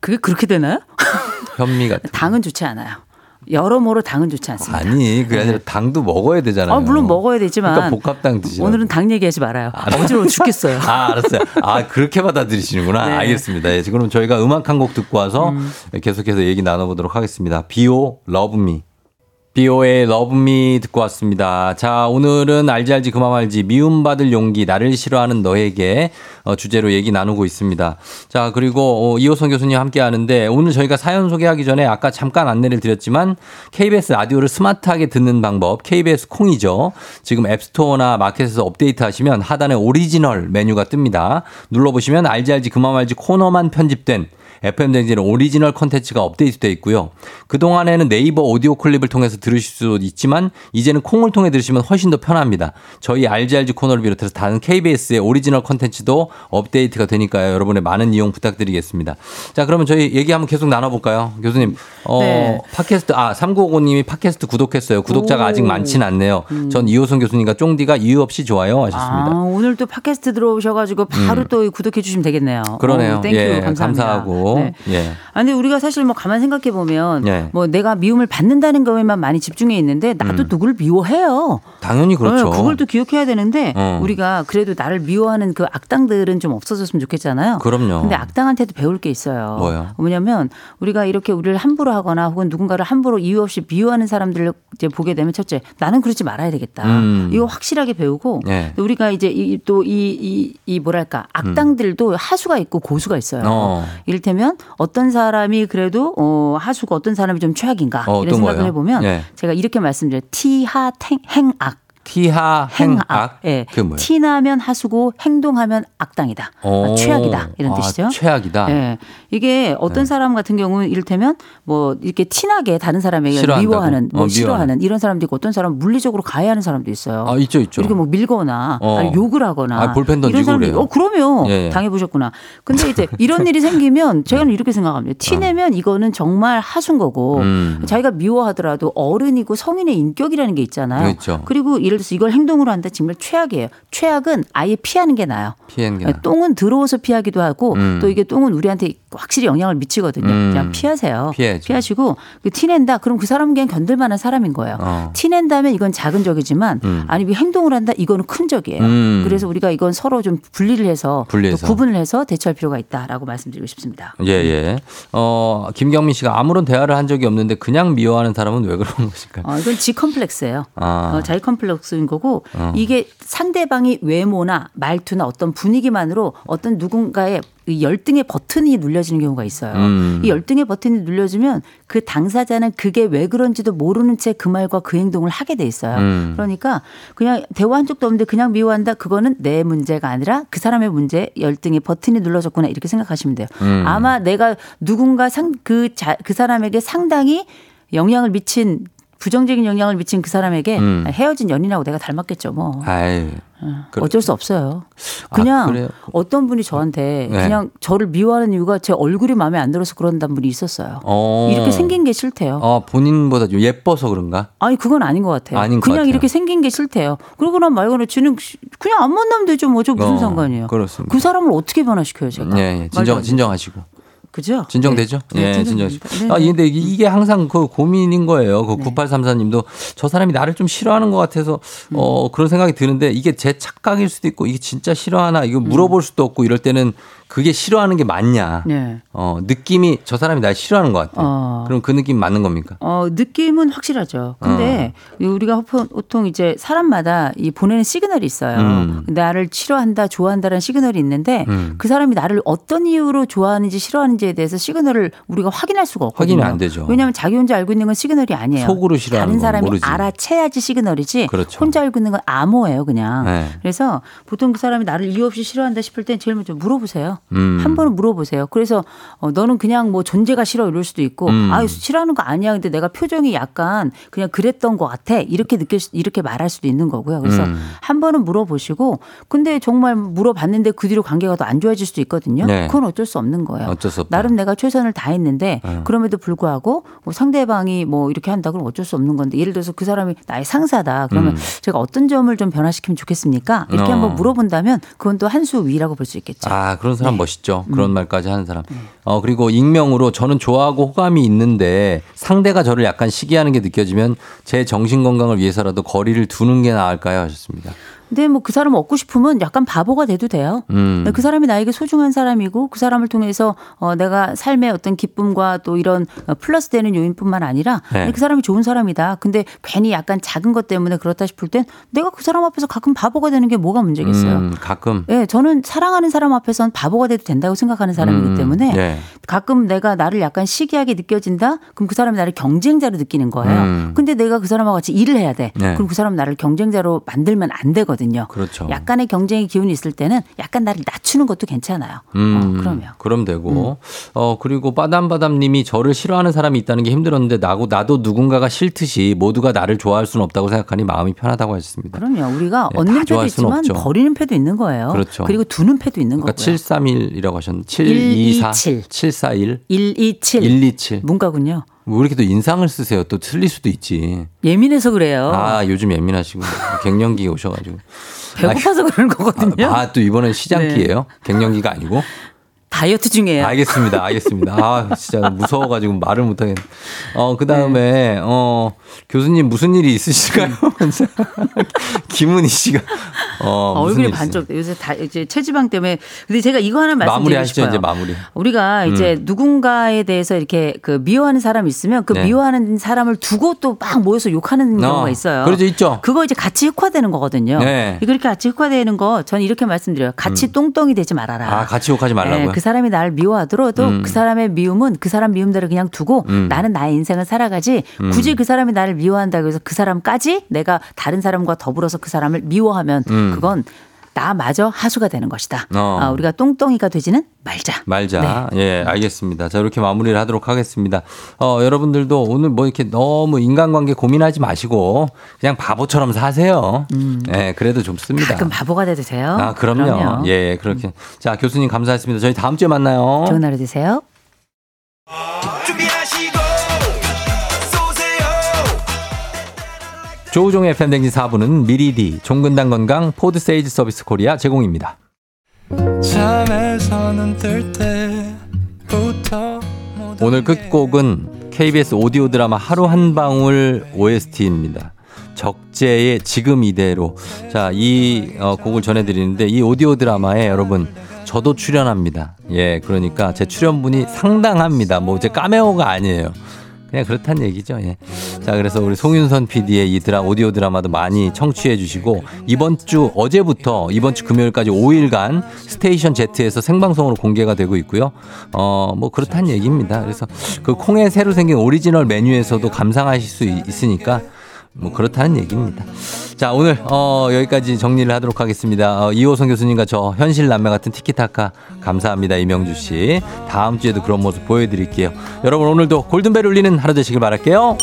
[SPEAKER 12] 그게 그렇게 되나요? <laughs>
[SPEAKER 1] 현미 같은.
[SPEAKER 12] 당은 좋지 않아요. 여러모로 당은 좋지 않습니다.
[SPEAKER 1] 아니, 그게 아니라 당도 먹어야 되잖아요.
[SPEAKER 12] 아, 물론 먹어야 되지만
[SPEAKER 1] 그러니까 복합당 드시라고.
[SPEAKER 12] 오늘은 당 얘기하지 말아요. 어지러워 죽겠어요. <laughs>
[SPEAKER 1] 아, 알았어요. 아, 그렇게 받아들이시는구나.
[SPEAKER 12] 네. 음.
[SPEAKER 1] 알겠습니다. 예, 지금 저희가 음악 한 곡 듣고 와서 계속해서 얘기 나눠보도록 하겠습니다. 비오, 러브미. 비오의 Me 듣고 왔습니다. 자, 오늘은 알지 알지 그만 말지 미움받을 용기 나를 싫어하는 너에게 어, 주제로 얘기 나누고 있습니다. 자, 그리고 어, 이호선 교수님 함께 하는데 오늘 저희가 사연 소개하기 전에 아까 잠깐 안내를 드렸지만 KBS 라디오를 스마트하게 듣는 방법 KBS 콩이죠. 지금 앱스토어나 마켓에서 업데이트 하시면 하단에 오리지널 메뉴가 뜹니다. 눌러보시면 알지 알지 그 맘 알지 코너만 편집된 FM 대행진의 오리지널 컨텐츠가 업데이트돼 있고요. 그동안에는 네이버 오디오 클립을 통해서 들으실 수도 있지만 이제는 콩을 통해 들으시면 훨씬 더 편합니다. 저희 알지알지 코너를 비롯해서 다른 KBS의 오리지널 컨텐츠도 업데이트가 되니까요. 여러분의 많은 이용 부탁드리겠습니다. 자, 그러면 저희 얘기 한번 계속 나눠볼까요? 교수님, 어,
[SPEAKER 12] 네.
[SPEAKER 1] 팟캐스트, 아, 3955님이 팟캐스트 구독했어요. 구독자가
[SPEAKER 12] 오.
[SPEAKER 1] 아직 많진 않네요. 전 이호선 교수님과 쫑디가 이유 없이 좋아요 하셨습니다.
[SPEAKER 12] 아, 오늘 또 팟캐스트 들어오셔가지고 바로
[SPEAKER 1] 음.
[SPEAKER 12] 또 구독해 주시면 되겠네요.
[SPEAKER 1] 그러네요.
[SPEAKER 12] 오, thank you
[SPEAKER 1] 예,
[SPEAKER 12] 감사합니다.
[SPEAKER 1] 감사하고.
[SPEAKER 12] 네.
[SPEAKER 1] 예.
[SPEAKER 12] 아, 근데 우리가 사실 뭐 가만 생각해 보면
[SPEAKER 1] 예.
[SPEAKER 12] 뭐 내가 미움을 받는다는 거에만 많이 집중해 있는데 나도
[SPEAKER 1] 음.
[SPEAKER 12] 누구를 미워해요.
[SPEAKER 1] 당연히 그렇죠.
[SPEAKER 12] 네, 그걸 또 기억해야 되는데
[SPEAKER 1] 어.
[SPEAKER 12] 우리가 그래도 나를 미워하는 그 악당들은 좀 없어졌으면 좋겠잖아요.
[SPEAKER 1] 그럼요.
[SPEAKER 12] 근데 악당한테도 배울 게 있어요.
[SPEAKER 1] 뭐요?
[SPEAKER 12] 뭐냐면 우리가 이렇게 우리를 함부로 하거나 혹은 누군가를 함부로 이유 없이 미워하는 사람들을 이제 보게 되면 첫째 나는 그러지 말아야 되겠다.
[SPEAKER 1] 음.
[SPEAKER 12] 이거 확실하게 배우고
[SPEAKER 1] 예.
[SPEAKER 12] 또 우리가 이제 또 이 이 이 뭐랄까 악당들도 하수가 있고 고수가 있어요.
[SPEAKER 1] 어.
[SPEAKER 12] 이를테면 어떤 사람이 그래도 어, 하수고 어떤 사람이 좀 최악인가
[SPEAKER 1] 어,
[SPEAKER 12] 이런 생각을
[SPEAKER 1] 거예요?
[SPEAKER 12] 해보면
[SPEAKER 1] 예.
[SPEAKER 12] 제가 이렇게 말씀드려요. 티하 탱, 행악.
[SPEAKER 1] 티하 행악.
[SPEAKER 12] 예.
[SPEAKER 1] 뭐예요?
[SPEAKER 12] 티나면 하수고 행동하면 악당이다.
[SPEAKER 1] 오.
[SPEAKER 12] 아, 최악이다. 이런
[SPEAKER 1] 아,
[SPEAKER 12] 뜻이죠.
[SPEAKER 1] 최악이다.
[SPEAKER 12] 예. 이게 어떤
[SPEAKER 1] 네.
[SPEAKER 12] 사람 같은 경우는 이를테면 뭐 이렇게 티나게 다른 사람에게
[SPEAKER 1] 싫어한다고?
[SPEAKER 12] 미워하는 뭐
[SPEAKER 1] 어,
[SPEAKER 12] 싫어하는. 이런 사람도 있고 어떤 사람은 물리적으로 가해하는 사람도 있어요.
[SPEAKER 1] 아, 있죠, 있죠.
[SPEAKER 12] 이렇게 뭐 밀거나
[SPEAKER 1] 어.
[SPEAKER 12] 아니 욕을 하거나
[SPEAKER 1] 아, 볼펜
[SPEAKER 12] 이런
[SPEAKER 1] 던지고
[SPEAKER 12] 사람도
[SPEAKER 1] 그래요.
[SPEAKER 12] 어 그러면
[SPEAKER 1] 예, 예.
[SPEAKER 12] 당해보셨구나. 근데 이제 <laughs> 이런 일이 생기면 저는 이렇게 생각합니다. 티 내면 이거는 정말 하순 거고
[SPEAKER 1] 어. 음.
[SPEAKER 12] 자기가 미워하더라도 어른이고 성인의 인격이라는 게 있잖아요.
[SPEAKER 1] 그렇죠.
[SPEAKER 12] 그리고 예를 들어서 이걸 행동으로 한다 정말 최악이에요. 최악은 아예 피하는 게 나아요.
[SPEAKER 1] 피하는 게
[SPEAKER 12] 네,
[SPEAKER 1] 나아.
[SPEAKER 12] 똥은 들어오서 피하기도 하고
[SPEAKER 1] 음.
[SPEAKER 12] 또 이게 똥은 우리한테 확실히 영향을 미치거든요.
[SPEAKER 1] 음.
[SPEAKER 12] 그냥 피하세요.
[SPEAKER 1] 피해야죠.
[SPEAKER 12] 피하시고 그 티낸다. 그럼 그 사람은 그냥 견딜 만한 사람인 거예요.
[SPEAKER 1] 어.
[SPEAKER 12] 티낸다면 이건 작은 적이지만
[SPEAKER 1] 음.
[SPEAKER 12] 아니 행동을 한다. 이거는 큰 적이에요.
[SPEAKER 1] 음.
[SPEAKER 12] 그래서 우리가 이건 서로 좀 분리를 해서,
[SPEAKER 1] 분리해서.
[SPEAKER 12] 또 구분을 해서 대처할 필요가 있다라고 말씀드리고 싶습니다.
[SPEAKER 1] 예, 예. 어, 김경민 씨가 아무런 대화를 한 적이 없는데 그냥 미워하는 사람은 왜 그런 것일까요?
[SPEAKER 12] 어, 이건 지 컴플렉스예요.
[SPEAKER 1] 아.
[SPEAKER 12] 어, 자기 컴플렉스인 거고
[SPEAKER 1] 어.
[SPEAKER 12] 이게 상대방이 외모나 말투나 어떤 분위기만으로 어떤 누군가의 이 열등의 버튼이 눌려지는 경우가 있어요.
[SPEAKER 1] 음.
[SPEAKER 12] 이 열등의 버튼이 눌려지면 그 당사자는 그게 왜 그런지도 모르는 채 그 말과 그 행동을 하게 돼 있어요.
[SPEAKER 1] 음.
[SPEAKER 12] 그러니까 그냥 대화한 적도 없는데 그냥 미워한다. 그거는 내 문제가 아니라 그 사람의 문제, 열등의 버튼이 눌러졌구나 이렇게 생각하시면 돼요.
[SPEAKER 1] 음.
[SPEAKER 12] 아마 내가 누군가 상그자그 사람에게 상당히 영향을 미친 부정적인 영향을 미친 그 사람에게
[SPEAKER 1] 음.
[SPEAKER 12] 헤어진 연인하고 내가 닮았겠죠 뭐.
[SPEAKER 1] 아이. 그래.
[SPEAKER 12] 어쩔 수 없어요.
[SPEAKER 1] 아,
[SPEAKER 12] 그냥
[SPEAKER 1] 그래요?
[SPEAKER 12] 어떤 분이 저한테
[SPEAKER 1] 네.
[SPEAKER 12] 그냥 저를 미워하는 이유가 제 얼굴이 마음에 안 들어서 그런다는 분이 있었어요.
[SPEAKER 1] 어.
[SPEAKER 12] 이렇게 생긴 게 싫대요.
[SPEAKER 1] 어, 본인보다 좀 예뻐서 그런가?
[SPEAKER 12] 아니 그건 아닌 것 같아요.
[SPEAKER 1] 아닌 것
[SPEAKER 12] 그냥
[SPEAKER 1] 같아요.
[SPEAKER 12] 이렇게 생긴 게 싫대요. 그러고 난 말고는 쟤는 그냥 안 만나면 되죠. 뭐저 무슨
[SPEAKER 1] 어,
[SPEAKER 12] 상관이에요.
[SPEAKER 1] 그렇습니다.
[SPEAKER 12] 그 사람을 어떻게 변화시켜요 제가.
[SPEAKER 1] 예, 예. 진정. 진정하시고.
[SPEAKER 12] 그죠?
[SPEAKER 1] 진정되죠?
[SPEAKER 12] 네. 네,
[SPEAKER 1] 예,
[SPEAKER 12] 진정됩니다.
[SPEAKER 1] 진정하시고.
[SPEAKER 12] 네,
[SPEAKER 1] 아,
[SPEAKER 12] 네.
[SPEAKER 1] 근데 이- 이게 항상 그 고민인 거예요. 그
[SPEAKER 12] 네.
[SPEAKER 1] 9834님도 저 사람이 나를 좀 싫어하는 것 같아서
[SPEAKER 12] 음.
[SPEAKER 1] 어, 그런 생각이 드는데 이게 제 착각일 수도 있고 이게 진짜 싫어하나 이거
[SPEAKER 12] 음.
[SPEAKER 1] 물어볼 수도 없고 이럴 때는 그게 싫어하는 게 맞냐.
[SPEAKER 12] 네.
[SPEAKER 1] 어, 느낌이 저 사람이 날 싫어하는 것 같아.
[SPEAKER 12] 어.
[SPEAKER 1] 그럼 그 느낌 맞는 겁니까?
[SPEAKER 12] 어, 느낌은 확실하죠. 근데
[SPEAKER 1] 어.
[SPEAKER 12] 우리가 보통- 이제 사람마다 이 보내는 시그널이 있어요.
[SPEAKER 1] 음.
[SPEAKER 12] 나를 싫어한다, 좋아한다는 시그널이 있는데
[SPEAKER 1] 음.
[SPEAKER 12] 그 사람이 나를 어떤 이유로 좋아하는지 싫어하는지에 대해서 시그널을 우리가 확인할 수가 없거든요.
[SPEAKER 1] 확인이 안 되죠.
[SPEAKER 12] 왜냐하면 자기 혼자 알고 있는 건 시그널이 아니에요.
[SPEAKER 1] 속으로 싫어하는
[SPEAKER 12] 다른
[SPEAKER 1] 건
[SPEAKER 12] 사람이
[SPEAKER 1] 모르지.
[SPEAKER 12] 알아채야지 시그널이지
[SPEAKER 1] 그렇죠.
[SPEAKER 12] 혼자 알고 있는 건 암호예요, 그냥.
[SPEAKER 1] 네.
[SPEAKER 12] 그래서 보통 그 사람이 나를 이유 없이 싫어한다 싶을 땐 제일 먼저 물어보세요.
[SPEAKER 1] 음.
[SPEAKER 12] 한 번은 물어보세요. 그래서 어, 너는 그냥 뭐 존재가 싫어 이럴 수도 있고
[SPEAKER 1] 음.
[SPEAKER 12] 아 싫어하는 거 아니야. 근데 내가 표정이 약간 그냥 그랬던 것 같아. 이렇게 느낄 수- 이렇게 말할 수도 있는 거고요. 그래서
[SPEAKER 1] 음.
[SPEAKER 12] 한 번은 물어보시고 근데 정말 물어봤는데 그 뒤로 관계가 더 안 좋아질 수도 있거든요.
[SPEAKER 1] 네.
[SPEAKER 12] 그건 어쩔 수 없는 거예요.
[SPEAKER 1] 어쩔 수.
[SPEAKER 12] 나름 내가 최선을 다했는데
[SPEAKER 1] 음.
[SPEAKER 12] 그럼에도 불구하고 뭐 상대방이 뭐 이렇게 한다 그러면 어쩔 수 없는 건데 예를 들어서 그 사람이 나의 상사다. 그러면
[SPEAKER 1] 음.
[SPEAKER 12] 제가 어떤 점을 좀 변화시키면 좋겠습니까? 이렇게
[SPEAKER 1] 어.
[SPEAKER 12] 한번 물어본다면 그건 또 한 수 위라고 볼 수 있겠죠.
[SPEAKER 1] 아, 그런
[SPEAKER 12] 네.
[SPEAKER 1] 사람 멋있죠. 그런
[SPEAKER 12] 음.
[SPEAKER 1] 말까지 하는 사람. 어, 그리고 익명으로 저는 좋아하고 호감이 있는데 상대가 저를 약간 시기하는 게 느껴지면 제 정신 건강을 위해서라도 거리를 두는 게 나을까요? 하셨습니다.
[SPEAKER 12] 근데 뭐 그 사람 얻고 싶으면 약간 바보가 돼도 돼요.
[SPEAKER 1] 음.
[SPEAKER 12] 그 사람이 나에게 소중한 사람이고 그 사람을 통해서 어 내가 삶의 어떤 기쁨과 또 이런 어, 플러스 되는 요인뿐만 아니라
[SPEAKER 1] 네.
[SPEAKER 12] 그 사람이 좋은 사람이다. 근데 괜히 약간 작은 것 때문에 그렇다 싶을 땐 내가 그 사람 앞에서 가끔 바보가 되는 게 뭐가 문제겠어요.
[SPEAKER 1] 음, 가끔.
[SPEAKER 12] 예, 저는 사랑하는 사람 앞에선 바보가 돼도 된다고 생각하는 사람이기
[SPEAKER 1] 음,
[SPEAKER 12] 때문에
[SPEAKER 1] 예. 네.
[SPEAKER 12] 가끔 내가 나를 약간 시기하게 느껴진다? 그럼 그 사람이 나를 경쟁자로 느끼는 거예요.
[SPEAKER 1] 음.
[SPEAKER 12] 근데 내가 그 사람하고 같이 일을 해야 돼.
[SPEAKER 1] 네.
[SPEAKER 12] 그럼 그 사람 나를 경쟁자로 만들면 안 되거든요.
[SPEAKER 1] 그렇죠.
[SPEAKER 12] 약간의 경쟁의 기운이 있을 때는 약간 나를 낮추는 것도 괜찮아요.
[SPEAKER 1] 음,
[SPEAKER 12] 어, 그러면.
[SPEAKER 1] 그럼 되고. 어, 그리고 빠담빠담 님이 저를 싫어하는 사람이 있다는 게 힘들었는데 나고, 나도 누군가가 싫듯이 모두가 나를 좋아할 수는 없다고 생각하니 마음이 편하다고 하셨습니다.
[SPEAKER 12] 그럼요. 우리가
[SPEAKER 1] 네,
[SPEAKER 12] 얻는
[SPEAKER 1] 다
[SPEAKER 12] 패도 있지만
[SPEAKER 1] 없죠.
[SPEAKER 12] 버리는 패도 있는 거예요.
[SPEAKER 1] 그렇죠.
[SPEAKER 12] 리고 두는 패도 있는
[SPEAKER 1] 그러니까
[SPEAKER 12] 거고요.
[SPEAKER 1] 731이라고 하셨는데 724 741
[SPEAKER 12] 127.
[SPEAKER 1] 127.
[SPEAKER 12] 문과군요.
[SPEAKER 1] 왜 이렇게 또 인상을 쓰세요? 또 틀릴 수도 있지.
[SPEAKER 12] 예민해서 그래요.
[SPEAKER 1] 아, 요즘 예민하시고 갱년기가 오셔가지고.
[SPEAKER 12] 배고파서 그러는 거거든요.
[SPEAKER 1] 아, 또 이번엔 시장기예요? 갱년기가 아니고?
[SPEAKER 12] 다이어트 중이에요.
[SPEAKER 1] 알겠습니다. 알겠습니다. 아, 진짜 무서워가지고 말을 못하겠네. 어, 그 다음에, 어, 교수님 무슨 일이 있으실까요? <laughs> 김은희 씨가, 어, 무슨
[SPEAKER 12] 얼굴이? 반쪽 요새 다 이제 체지방 때문에 근데 제가 이거 하나 말씀드리고
[SPEAKER 1] 마무리 하시죠,
[SPEAKER 12] 싶어요.
[SPEAKER 1] 이제 마무리.
[SPEAKER 12] 우리가 이제
[SPEAKER 1] 음.
[SPEAKER 12] 누군가에 대해서 이렇게 그 미워하는 사람이 있으면 그
[SPEAKER 1] 네.
[SPEAKER 12] 미워하는 사람을 두고 또 막 모여서 욕하는
[SPEAKER 1] 어,
[SPEAKER 12] 경우가 있어요.
[SPEAKER 1] 그렇죠, 있죠.
[SPEAKER 12] 그거 이제 같이 흑화되는 거거든요.
[SPEAKER 1] 네.
[SPEAKER 12] 그렇게 같이 흑화되는 거 저는 이렇게 말씀드려요. 같이 똥똥이 되지 말아라.
[SPEAKER 1] 아, 같이 욕하지 말라고요?
[SPEAKER 12] 네, 그 사람이 나를 미워하더라도
[SPEAKER 1] 음.
[SPEAKER 12] 그 사람의 미움은 그 사람 미움대로 그냥 두고
[SPEAKER 1] 음.
[SPEAKER 12] 나는 나의 인생을 살아가지
[SPEAKER 1] 음.
[SPEAKER 12] 굳이 그 사람이 나를 미워한다고 해서 그 사람까지 내가 다른 사람과 더불어서 그 사람을 미워하면
[SPEAKER 1] 음.
[SPEAKER 12] 그건 나마저 하수가 되는 것이다.
[SPEAKER 1] 어.
[SPEAKER 12] 아, 우리가 똥똥이가 되지는 말자.
[SPEAKER 1] 말자.
[SPEAKER 12] 네.
[SPEAKER 1] 예, 알겠습니다. 자, 이렇게 마무리를 하도록 하겠습니다. 어, 여러분들도 오늘 뭐 이렇게 너무 인간관계 고민하지 마시고 그냥 바보처럼 사세요. 예, 그래도 좋습니다.
[SPEAKER 12] 음. 가끔 바보가 돼도 돼요.
[SPEAKER 1] 아, 그럼요. 예, 그렇게. 자, 교수님 감사했습니다. 저희 다음 주에 만나요.
[SPEAKER 12] 좋은 하루 되세요.
[SPEAKER 13] 준비하
[SPEAKER 1] 조우종의 FM대행진 4부는 미리디, 종근당 건강, 포드 세일즈 서비스 코리아 제공입니다. 오늘 끝곡은 KBS 오디오 드라마 하루 한 방울 OST입니다. 적재의 지금 이대로. 자, 이 어, 곡을 전해드리는데 이 오디오 드라마에 여러분 저도 출연합니다. 예, 그러니까 제 출연분이 상당합니다. 뭐 제 까메오가 아니에요. 그냥 그렇다는 얘기죠. 예. 자, 그래서 우리 송윤선 PD의 이 드라 오디오 드라마도 많이 청취해 주시고 이번 주 어제부터 이번 주 금요일까지 5일간 스테이션 Z에서 생방송으로 공개가 되고 있고요. 어, 뭐 그렇다는 얘기입니다. 그래서 그 콩에 새로 생긴 오리지널 메뉴에서도 감상하실 수 있- 있으니까 뭐 그렇다는 얘기입니다. 자 오늘 어, 여기까지 정리를 하도록 하겠습니다. 어, 이호성 교수님과 저 현실 남매 같은 티키타카 감사합니다 이명주 씨. 다음 주에도 그런 모습 보여드릴게요. 여러분 오늘도 골든벨 울리는 하루 되시길 바랄게요.